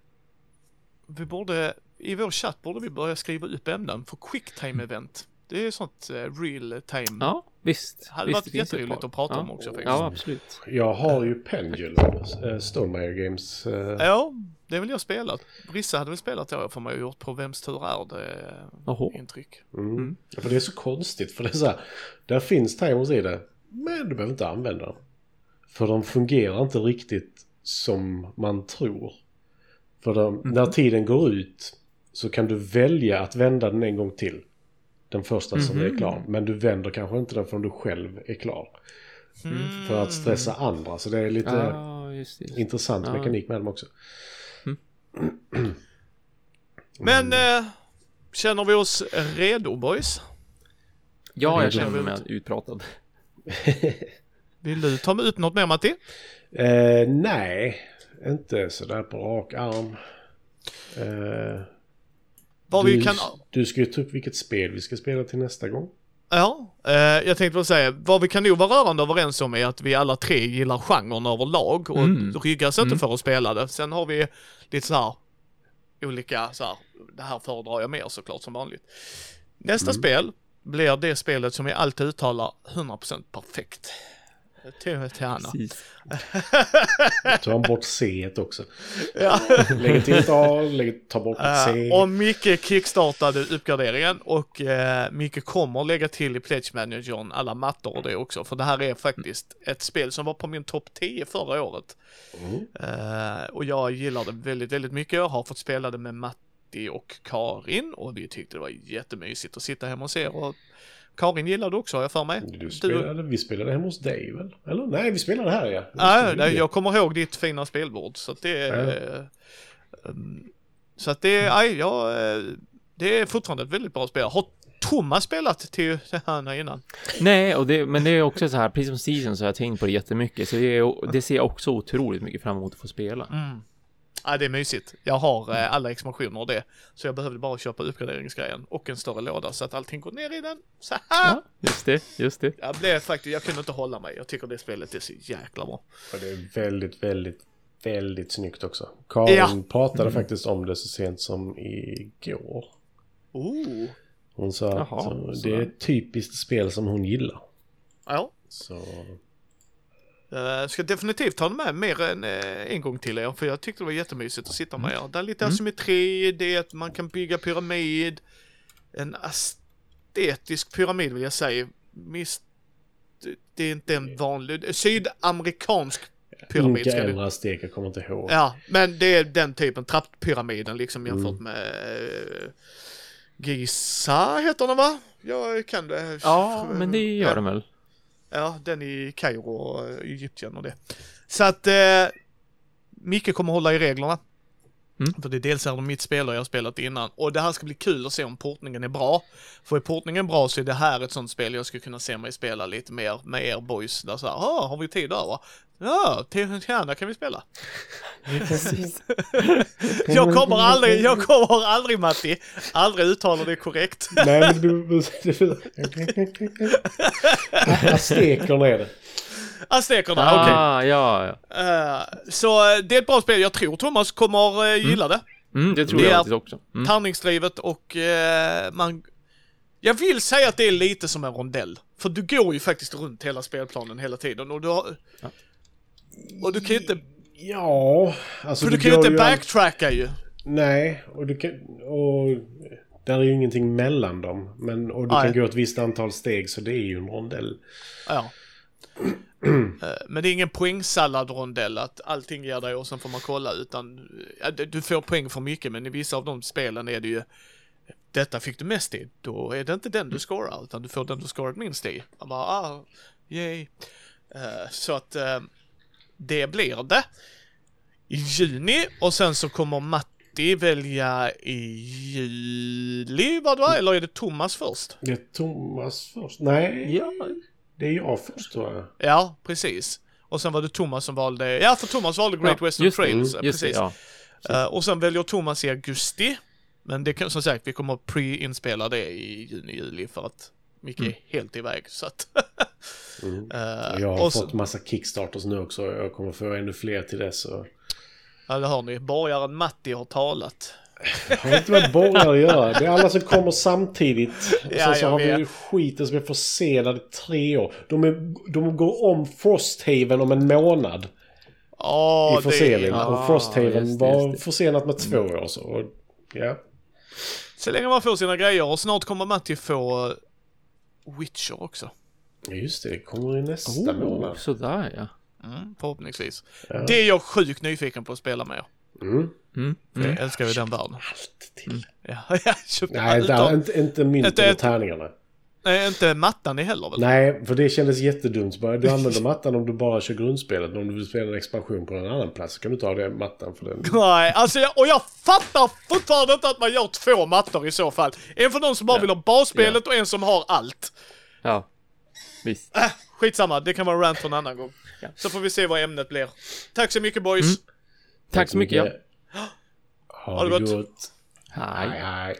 vi borde, i vår chatt borde vi börja skriva upp ämnen för quicktime event. Det är sånt uh, real time. Ja, visst. Hade visst, varit det finns ett jätteroligt att prata ja. om också faktiskt. Ja, absolut. Jag har ju Pendulum, äh, Stonemaier Games. eh, Ja, det är väl jag spelat. Rissa hade väl spelat det för mig och gjort på Vems tur är det Oho. intryck. Mm. Ja, För det är så konstigt. För det är så här, där finns timers i det. Men du behöver inte använda dem. För de fungerar inte riktigt som man tror. För de, när tiden går ut så kan du välja att vända den en gång till. Den första som är klar. Men du vänder kanske inte den förrän du själv är klar. För att stressa andra. Så det är lite Ja, just just intressant Ja. mekanik med dem också. Men eh, känner vi oss redo boys? Ja, jag känner mig utpratad. Vill du ta upp något mer Matti? Eh, nej, inte sådär på rak arm. Eh, Vad du, vi kan... du ska ju ta upp vilket spel vi ska spela till nästa gång. Ja, eh, jag tänkte väl säga, vad vi kan nog vara rörande överens om är att vi alla tre gillar genren överlag och Mm. ryggas inte Mm. för att spela det. Sen har vi lite så här olika så här, det här föredrar jag mer såklart som vanligt. Nästa spel blir det spelet som jag alltid uttalar 100% perfekt. Till, till Hanna. Precis. Ta han bort C också. Ja. Lägger till ett A, lägger, ta bort ett C. Eh, och Micke kickstartade uppgraderingen och uh, Micke kommer lägga till i Pledge Managern alla mattor och det också. För det här är faktiskt ett spel som var på min topp 10 förra året. Mm. Eh, och jag gillar det väldigt, väldigt mycket. Jag har fått spela det med Matti och Karin och vi tyckte det var jättemysigt att sitta hemma och se. Och Karin gillade det också har jag för mig. Du spelade, vi spelade hemma hos dig väl? Eller? Nej, vi spelade här ja. Nej, det. jag kommer ihåg ditt fina spelbord. Så att det är... Ja. um, så att det är, nej, ja, eh, det är fortfarande ett väldigt bra spel. Har Thomas spelat till det här innan? Nej, och det, men det är också så här, precis som Season så har jag tänkt på det jättemycket, så det, är, det ser jag också otroligt mycket fram emot att få spela. Mm. Ja, det är mysigt. Jag har eh, alla expansioner och det. Så jag behövde bara köpa uppgraderingsgrejen och en större låda så att allting går ner i den. Så här. Ja, just det, just det. Jag blev faktiskt, jag kunde inte hålla mig. Jag tycker det spelet är så jäkla bra. Och det är väldigt, väldigt, väldigt snyggt också. Karin Ja. pratade faktiskt om det så sent som igår. Oh. Hon sa Jaha, att det sådär. är ett typiskt spel som hon gillar. Ja. Så Uh, ska definitivt ta med mer än uh, en gång till er, för jag tyckte det var jättemysigt att sitta med er. Det är lite asymmetri, det är att man kan bygga pyramid. En estetisk pyramid vill jag säga. Mis, det är inte en vanlig, sydamerikansk pyramid. Inka eller aztek, jag kommer inte ihåg. ja, men det är den typen, trapppyramiden liksom jämfört med uh, Giza heter den va? Jag kan det. Ja, men det gör Ja. de väl? Ja, den i Kairo och Egypten och det. Så att eh, Micke kommer hålla i reglerna. Mm. För det är dels är det mitt spel och jag har spelat innan. Och det här ska bli kul att se om portningen är bra. För är portningen bra så är det här ett sånt spel jag skulle kunna se mig spela lite mer med er boys. Där så här, ah, har vi tid över? Ja, till kan vi spela. Precis. Jag kommer aldrig, jag kommer aldrig Matti, aldrig uttala det korrekt. Nej, men du... Aztekerna är det. Aztekerna, okej. Ah, ja, ja. Eh, så det är ett bra spel, jag tror Thomas kommer uh, gilla det. Mm, det tror Det jag faktiskt också. Mm. Tärningsdrivet och eh, man... Jag vill säga att det är lite som en rondell. För du går ju faktiskt runt hela spelplanen hela tiden och du har... Ja. Och du kan ju inte... Ja, alltså För du kan ju inte all- backtracka ju. Nej, och du kan... Och där är ju ingenting mellan dem. Men, och du Nej. kan gå ett visst antal steg så det är ju en rondell. Ja. Eh, Men det är ingen poängsalladrondell att allting ger dig och sen får man kolla utan ja, du- får poäng för mycket men i vissa av de spelen är det ju detta fick du mest i, då är det inte den du scorar utan du får den du scorat minst i. Man bara, ah, yay. Eh, så att eh, det blir det i juni och sen så kommer Matti välja i juli, vad det var? Eller är det Thomas först? Det är Thomas först. Nej, Ja, det är jag först tror jag. Ja, precis. Och sen var det Thomas som valde, ja för Thomas valde Great Ja, Western just det, Trails. mm, just det, precis. ja. Eh, och sen väljer Thomas i augusti. Men det kan som sagt, vi kommer att pre-inspela det i juni, juli för att Micke är helt iväg. Så att, Mm. Eh, Jag har och så- fått massa kickstarters nu också. Jag kommer få ännu fler till dess. Så. ja, det hör ni, borgaren Matti har talat. Jag har inte med borgare att göra. Det är alla som kommer samtidigt. Och Ja, sen så har vi vet. ju skiten som är försenade i tre år. De, är, de går om Frosthaven om en månad Ja, i försening. det, och Frosthaven just det, var just det. försenat med två år. Så. Och, ja. så länge man får sina grejer och snart kommer Matti få eh, Witcher också. Just det, det kommer i nästa Oh, månad. sådär ja. Mm, förhoppningsvis. Ja. Det är jag sjukt nyfiken på att spela med. Mm. Mm. Mm. jag älskar ju den världen. Allt till. Ja, jag köpte Nej, där, inte, inte myntet Inte och tärningarna. Nej, inte mattan i heller väl? Nej, för det kändes jättedumt. Du använder mattan om du bara kör grundspelet. Men om du vill spela en expansion på en annan plats så kan du ta den mattan för den. Nej, alltså jag, och jag fattar fortfarande inte att man gör två mattor i så fall. En för de som bara vill ha basspelet och en som har allt. Ja, visst. Äh, skitsamma, det kan vara rant för en annan gång. Ja. Så får vi se vad ämnet blir. Tack så mycket boys. Tack så mycket. Ja. Ha, Ha det gott. gott. Hej. Hej, hej.